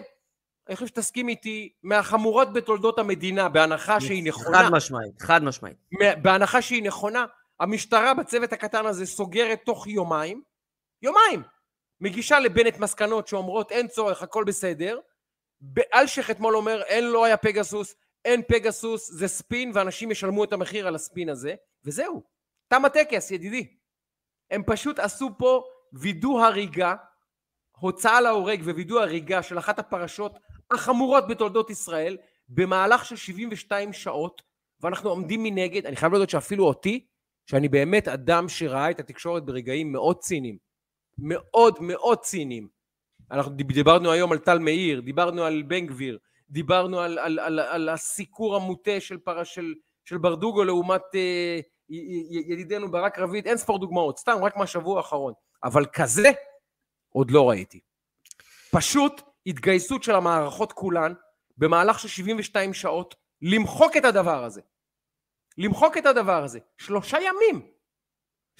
Speaker 3: אני חושב שתסכים איתי, מהחמורות בתולדות המדינה, בהנחה שהיא נכונה.
Speaker 2: חד משמעית, חד משמעית.
Speaker 3: בהנחה שהיא נכונה, המשטרה בצוות הקטן הזה סוגרת תוך יומיים, יומיים, מגישה לבנט מסקנות שאומרות אין צורך, הכל בסדר, אלשיך אתמול אומר אין לא היה פגסוס, אין פגסוס, זה ספין ואנשים ישלמו את המחיר על הספין הזה, וזהו, תם הטקס ידידי. הם פשוט עשו פה וידוא הריגה, הוצאה להורג ווידוא הריגה של אחת הפרשות החמורות בתולדות ישראל במהלך של 72 שעות ואנחנו עומדים מנגד, אני חייב להודות שאפילו אותי, שאני באמת אדם שראה את התקשורת ברגעים מאוד ציניים, מאוד מאוד ציניים. אנחנו דיברנו היום על טל מאיר, דיברנו על בן גביר, דיברנו על, על, על, על הסיקור המוטה של, פר, של, של ברדוגו לעומת אה, ידידנו ברק רביד, אין ספור דוגמאות, סתם רק מהשבוע האחרון. אבל כזה עוד לא ראיתי. פשוט התגייסות של המערכות כולן במהלך של 72 שעות למחוק את הדבר הזה. למחוק את הדבר הזה. שלושה ימים.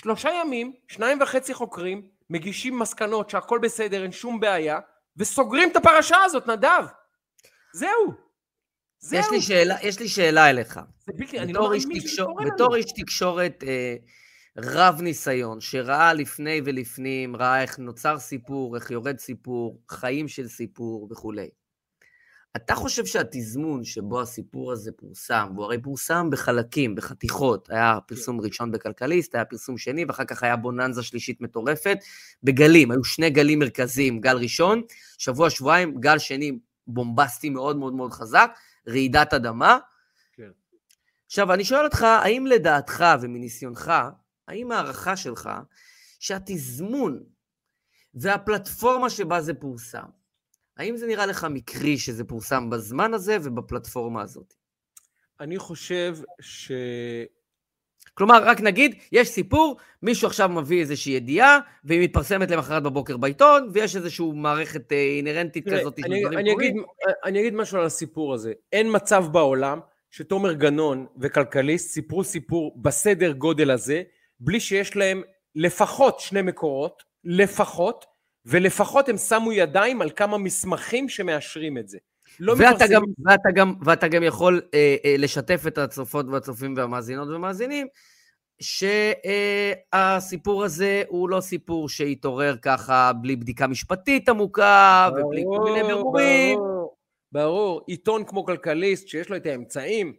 Speaker 3: שלושה ימים, שניים וחצי חוקרים, מגישים מסקנות שהכל בסדר, אין שום בעיה, וסוגרים את הפרשה הזאת, נדב. זהו.
Speaker 2: זהו. יש לי שאלה, יש לי שאלה אליך.
Speaker 3: זה בלתי, אני לא מאמין
Speaker 2: שזה קורה לנו. בתור איש תקשורת אה, רב ניסיון, שראה לפני ולפנים, ראה איך נוצר סיפור, איך יורד סיפור, חיים של סיפור וכולי. אתה חושב שהתזמון שבו הסיפור הזה פורסם, והוא הרי פורסם בחלקים, בחתיכות, היה פרסום כן. ראשון בכלכליסט, היה פרסום שני, ואחר כך היה בוננזה שלישית מטורפת, בגלים, היו שני גלים מרכזיים, גל ראשון, שבוע, שבועיים, גל שני בומבסטי מאוד מאוד מאוד חזק, רעידת אדמה. כן. עכשיו, אני שואל אותך, האם לדעתך ומניסיונך, האם ההערכה שלך, שהתזמון והפלטפורמה שבה זה פורסם, האם זה נראה לך מקרי שזה פורסם בזמן הזה ובפלטפורמה הזאת?
Speaker 3: אני חושב ש...
Speaker 2: כלומר, רק נגיד, יש סיפור, מישהו עכשיו מביא איזושהי ידיעה, והיא מתפרסמת למחרת בבוקר בעיתון, ויש איזושהי מערכת אה, אינהרנטית כזאת
Speaker 3: אני, אני, אגיד, אני אגיד משהו על הסיפור הזה. אין מצב בעולם שתומר גנון וכלכליסט סיפרו סיפור בסדר גודל הזה, בלי שיש להם לפחות שני מקורות, לפחות, ולפחות הם שמו ידיים על כמה מסמכים שמאשרים את זה.
Speaker 2: לא ואתה, גם, ואתה, גם, ואתה גם יכול אה, אה, לשתף את הצופות והצופים והמאזינות והמאזינים, שהסיפור הזה הוא לא סיפור שהתעורר ככה בלי בדיקה משפטית עמוקה ברור, ובלי כל מיני בירורים.
Speaker 3: ברור, ברור. עיתון כמו כלכליסט, שיש לו את האמצעים,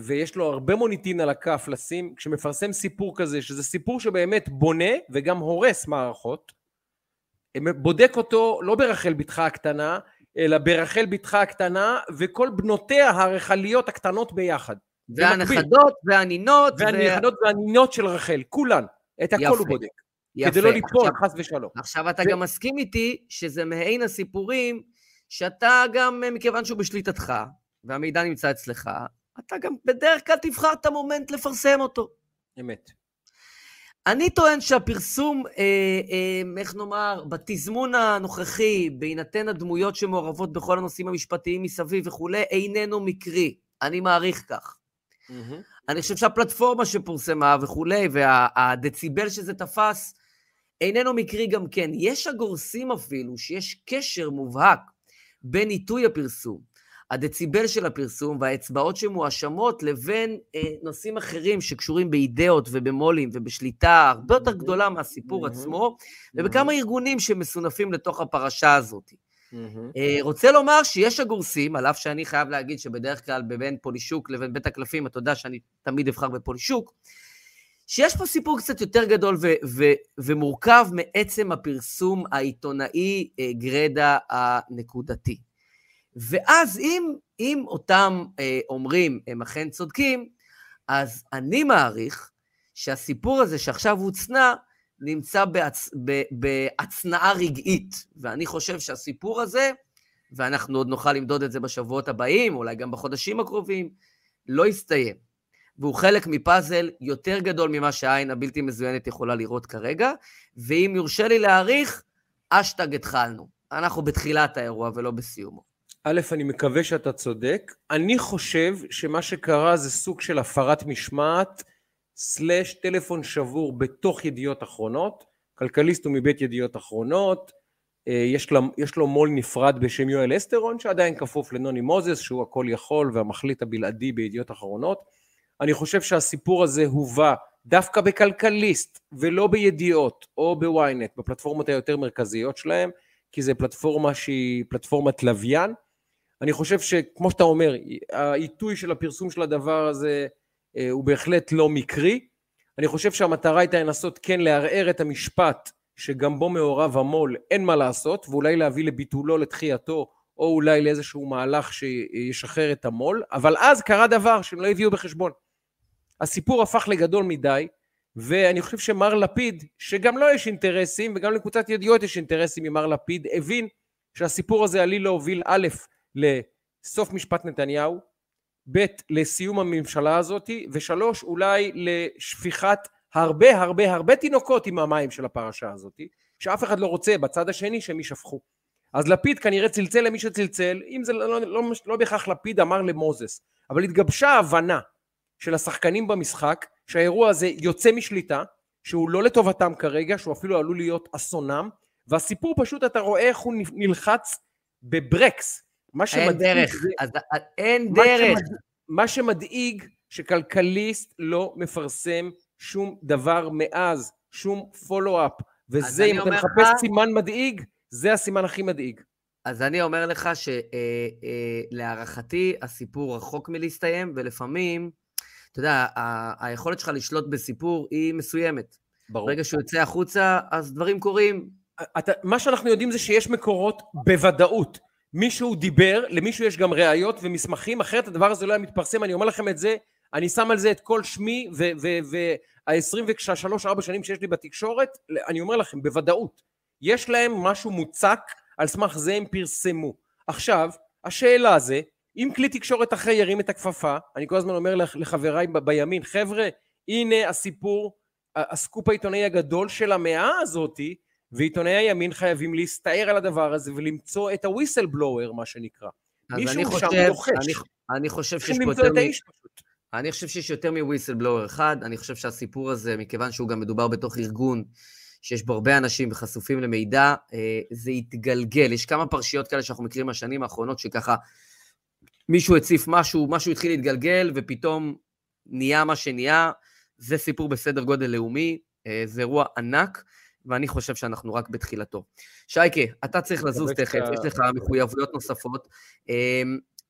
Speaker 3: ויש לו הרבה מוניטין על הכף לשים, כשמפרסם סיפור כזה, שזה סיפור שבאמת בונה וגם הורס מערכות, בודק אותו לא ברחל בתך הקטנה, אלא ברחל בתך הקטנה, וכל בנותיה הרחליות הקטנות ביחד.
Speaker 2: והנכדות והנינות.
Speaker 3: והנכדות ו... והנינות של רחל, כולן. את הכל יפה, הוא בודק. יפה. כדי לא ליפול, חס ושלום.
Speaker 2: עכשיו, אתה ו... גם מסכים איתי שזה מעין הסיפורים שאתה גם, מכיוון שהוא בשליטתך, והמידע נמצא אצלך, אתה גם בדרך כלל תבחר את המומנט לפרסם אותו.
Speaker 3: אמת.
Speaker 2: אני טוען שהפרסום, אה, אה, איך נאמר, בתזמון הנוכחי, בהינתן הדמויות שמעורבות בכל הנושאים המשפטיים מסביב וכולי, איננו מקרי. אני מעריך כך. Mm-hmm. אני חושב שהפלטפורמה שפורסמה וכולי, והדציבל שזה תפס, איננו מקרי גם כן. יש הגורסים אפילו שיש קשר מובהק בין עיתוי הפרסום הדציבל של הפרסום והאצבעות שמואשמות לבין אה, נושאים אחרים שקשורים באידאות ובמו"לים ובשליטה הרבה יותר גדולה מהסיפור עצמו, ובכמה ארגונים שמסונפים לתוך הפרשה הזאת. אה, רוצה לומר שיש הגורסים, על אף שאני חייב להגיד שבדרך כלל בין פולישוק לבין בית הקלפים, אתה יודע שאני תמיד אבחר בפולישוק, שיש פה סיפור קצת יותר גדול ו- ו- ומורכב מעצם הפרסום העיתונאי אה, גרדה הנקודתי. ואז אם, אם אותם אה, אומרים הם אכן צודקים, אז אני מעריך שהסיפור הזה שעכשיו הוצנע, נמצא בהצ... בהצנעה רגעית, ואני חושב שהסיפור הזה ואנחנו עוד נוכל למדוד את זה בשבועות הבאים, אולי גם בחודשים הקרובים, לא יסתיים. והוא חלק מפאזל יותר גדול ממה שהעין הבלתי מזוינת יכולה לראות כרגע, ואם יורשה לי להעריך, אשטג התחלנו. אנחנו בתחילת האירוע ולא בסיומו.
Speaker 3: א', אני מקווה שאתה צודק. אני חושב שמה שקרה זה סוג של הפרת משמעת, סלאש טלפון שבור בתוך ידיעות אחרונות. כלכליסט הוא מבית ידיעות אחרונות, אה, יש, לה, יש לו מו"ל נפרד בשם יואל אסטרון, שעדיין כפוף לנוני מוזס, שהוא הכל יכול והמחליט הבלעדי בידיעות אחרונות. אני חושב שהסיפור הזה הובא דווקא בכלכליסט ולא בידיעות או בוויינט, בפלטפורמות היותר מרכזיות שלהם, כי זו פלטפורמה שהיא פלטפורמת לוויין. אני חושב שכמו שאתה אומר, העיתוי של הפרסום של הדבר הזה אה, הוא בהחלט לא מקרי. אני חושב שהמטרה הייתה לנסות כן לערער את המשפט שגם בו מעורב המו"ל, אין מה לעשות, ואולי להביא לביטולו, לתחייתו, או אולי לאיזשהו מהלך שישחרר את המו"ל, אבל אז קרה דבר שהם לא הביאו בחשבון. הסיפור הפך לגדול מדי, ואני חושב שמר לפיד, שגם לו יש אינטרסים, וגם לקבוצת ידיעות יש אינטרסים ממר לפיד, הבין שהסיפור הזה עליל להוביל א', לסוף משפט נתניהו, ב', לסיום הממשלה הזאת, ושלוש, אולי לשפיכת הרבה הרבה הרבה תינוקות עם המים של הפרשה הזאת, שאף אחד לא רוצה בצד השני שהם יישפכו. אז לפיד כנראה צלצל למי שצלצל, אם זה לא, לא, לא, לא בהכרח לפיד אמר למוזס, אבל התגבשה ההבנה של השחקנים במשחק שהאירוע הזה יוצא משליטה, שהוא לא לטובתם כרגע, שהוא אפילו עלול להיות אסונם, והסיפור פשוט אתה רואה איך הוא נלחץ בברקס.
Speaker 2: מה שמדאיג... אין דרך, זה, אז, אין מה דרך.
Speaker 3: שמד... מה שמדאיג שכלכליסט לא מפרסם שום דבר מאז, שום פולו-אפ. וזה, אם אתה מחפש לך... סימן מדאיג, זה הסימן הכי מדאיג.
Speaker 2: אז אני אומר לך שלהערכתי אה, אה, הסיפור רחוק מלהסתיים, ולפעמים, אתה יודע, היכולת שלך לשלוט בסיפור היא מסוימת. ברור. ברגע שהוא יוצא החוצה, אז דברים קורים.
Speaker 3: אתה, מה שאנחנו יודעים זה שיש מקורות בוודאות. מישהו דיבר, למישהו יש גם ראיות ומסמכים, אחרת הדבר הזה לא היה מתפרסם, אני אומר לכם את זה אני שם על זה את כל שמי וה-23-4 שנים שיש לי בתקשורת, אני אומר לכם, בוודאות, יש להם משהו מוצק, על סמך זה הם פרסמו. עכשיו, השאלה זה, אם כלי תקשורת אחר ירים את הכפפה, אני כל הזמן אומר לחבריי בימין, חבר'ה, הנה הסיפור, הסקופ העיתונאי הגדול של המאה הזאתי, ועיתונאי הימין חייבים להסתער על הדבר הזה ולמצוא את הוויסל בלואוור, מה שנקרא.
Speaker 2: מישהו שם לוחש. אני, אני חושב שיש פה יותר... מ... אני חושב שיש יותר מוויסלבלואר אחד, אני חושב שהסיפור הזה, מכיוון שהוא גם מדובר בתוך ארגון שיש בו הרבה אנשים וחשופים למידע, אה, זה יתגלגל. יש כמה פרשיות כאלה שאנחנו מכירים מהשנים האחרונות, שככה מישהו הציף משהו, משהו התחיל להתגלגל, ופתאום נהיה מה שנהיה. זה סיפור בסדר גודל לאומי, אה, זה אירוע ענק, ואני חושב שאנחנו רק בתחילתו. שייקה, אתה צריך לזוז תכף, יש לך מחויבויות נוספות. אה,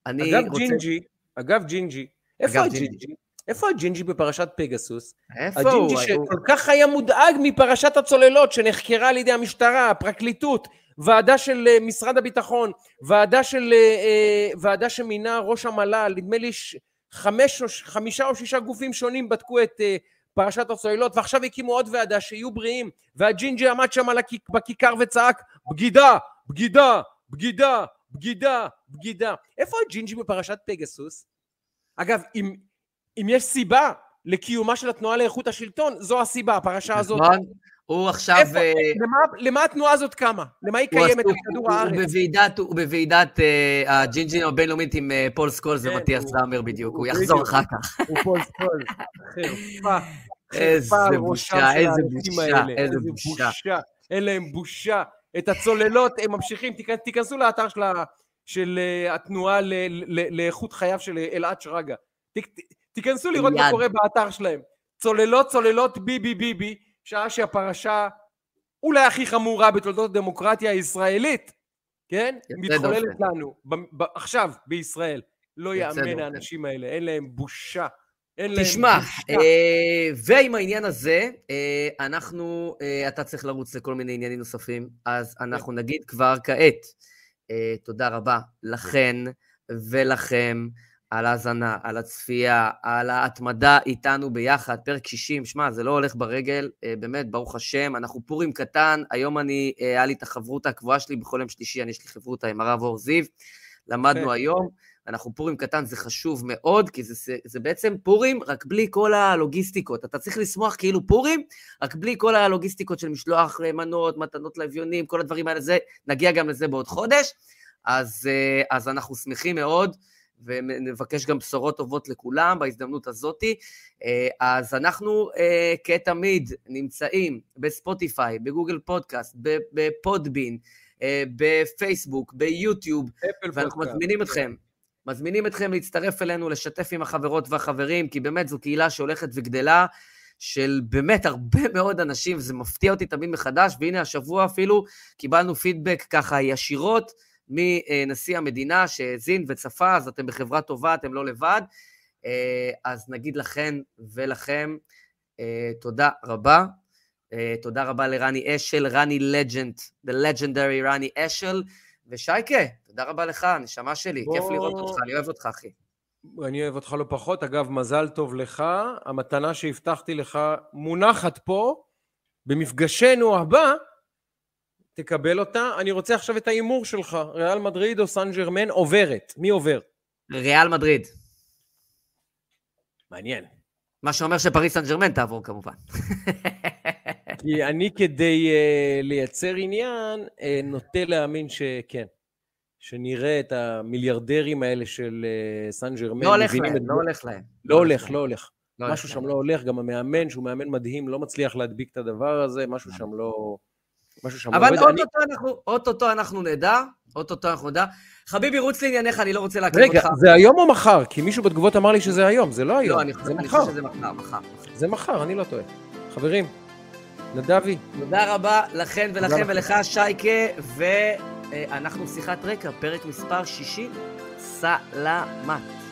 Speaker 3: אני אגב רוצה... ג'ינג'י, אגב ג'ינג'י, איפה הג'ינג'י? איפה הג'ינג'י בפרשת פגסוס? איפה הוא? הג'ינג'י שכל כך היה מודאג מפרשת הצוללות שנחקרה על ידי המשטרה, הפרקליטות, ועדה של אה, משרד הביטחון, ועדה של... אה, אה, ועדה שמינה ראש המל"ל, נדמה לי חמש, חמישה או שישה גופים שונים בדקו את פרשת הצוללות, ועכשיו הקימו עוד ועדה שיהיו בריאים, והג'ינג'י עמד שם בכיכר וצעק, בגידה, בגידה, בגידה, בגידה, בגידה. איפה הג'ינג'י בפרשת פגסוס? אגב, אם, אם יש סיבה לקיומה של התנועה לאיכות השלטון, זו הסיבה, הפרשה הזאת.
Speaker 2: הוא עכשיו... איפה,
Speaker 3: אה, למה, למה התנועה הזאת קמה? למה היא קיימת בכדור הארץ?
Speaker 2: הוא בוועידת, הוא בוועידת אה, הג'ינג'ים הבינלאומית עם אה, פול סקולס כן, ומתיאס סאמר בדיוק, הוא יחזור אחר כך.
Speaker 3: הוא פול סקולס, חרפה.
Speaker 2: איזה בושה, איזה בושה, איזה בושה.
Speaker 3: אין להם בושה. את הצוללות הם ממשיכים, תיכנסו לאתר של של התנועה לאיכות חייו של אלעד שרגא. תיכנסו לראות מה קורה באתר שלהם. צוללות צוללות ביבי ביבי, שעה שהפרשה אולי הכי חמורה בתולדות הדמוקרטיה הישראלית, כן? מתחוללת לנו, ב- ב- עכשיו בישראל. לא יאמן האנשים האלה, אין להם בושה. אין להם
Speaker 2: תשמע, אה, ועם העניין הזה, אה, אנחנו, אה, אתה צריך לרוץ לכל מיני עניינים נוספים, אז אנחנו נגיד כבר כעת, אה, תודה רבה לכן ולכם, על ההאזנה, על הצפייה, על ההתמדה איתנו ביחד. פרק 60, שמע, זה לא הולך ברגל, אה, באמת, ברוך השם. אנחנו פורים קטן, היום אני, אה, היה לי את החברותה הקבועה שלי, בכל יום שלישי אני יש לי חברותה עם הרב אור זיו. למדנו היום, אנחנו פורים קטן, זה חשוב מאוד, כי זה, זה, זה בעצם פורים, רק בלי כל הלוגיסטיקות. אתה צריך לשמוח כאילו פורים, רק בלי כל הלוגיסטיקות של משלוח מנות, מתנות לאביונים, כל הדברים האלה, זה, נגיע גם לזה בעוד חודש. אז, אז אנחנו שמחים מאוד. ונבקש גם בשורות טובות לכולם בהזדמנות הזאת. אה, אז אנחנו אה, כתמיד נמצאים בספוטיפיי, בגוגל פודקאסט, בפודבין, אה, בפייסבוק, ביוטיוב, ואנחנו מזמינים אתכם. מזמינים אתכם להצטרף אלינו, לשתף עם החברות והחברים, כי באמת זו קהילה שהולכת וגדלה, של באמת הרבה מאוד אנשים, וזה מפתיע אותי תמיד מחדש, והנה השבוע אפילו קיבלנו פידבק ככה ישירות מנשיא המדינה שהאזין וצפה, אז אתם בחברה טובה, אתם לא לבד. אה, אז נגיד לכן ולכם אה, תודה רבה. אה, תודה רבה לרני אשל, רני לג'נד, the legendary רני אשל, ושייקה, תודה רבה לך, נשמה שלי, בוא... כיף לראות אותך, אני אוהב אותך, אחי.
Speaker 3: אני אוהב אותך לא פחות. אגב, מזל טוב לך. המתנה שהבטחתי לך מונחת פה. במפגשנו הבא, תקבל אותה. אני רוצה עכשיו את ההימור שלך, ריאל מדריד או סן ג'רמן עוברת. מי עובר?
Speaker 2: ריאל מדריד.
Speaker 3: מעניין.
Speaker 2: מה שאומר שפריס סן ג'רמן תעבור כמובן.
Speaker 3: כי אני כדי uh, לייצר עניין, uh, נוטה להאמין שכן. שנראה את המיליארדרים האלה של uh, סן ג'רמן.
Speaker 2: לא הולך להם, לא הולך להם.
Speaker 3: לא הולך, לא הולך. לא משהו שם לא הולך, גם המאמן, שהוא מאמן מדהים, לא מצליח להדביק את הדבר הזה, משהו שם לא...
Speaker 2: משהו שם אבל אוטוטו אני... אנחנו, נדע, אוטוטו אנחנו נדע. חביבי, רוץ לענייניך, אני לא רוצה לעכב אותך.
Speaker 3: רגע, זה היום או מחר? כי מישהו בתגובות אמר לי שזה היום, זה לא היום,
Speaker 2: לא, אני, זה אני מחר. חושב שזה מחר, מחר.
Speaker 3: זה מחר, אני לא טועה. חברים, נדבי.
Speaker 2: תודה רבה לכן ולכם ולך, שייקה, ואנחנו שיחת רקע, פרק מספר 60. סלמת.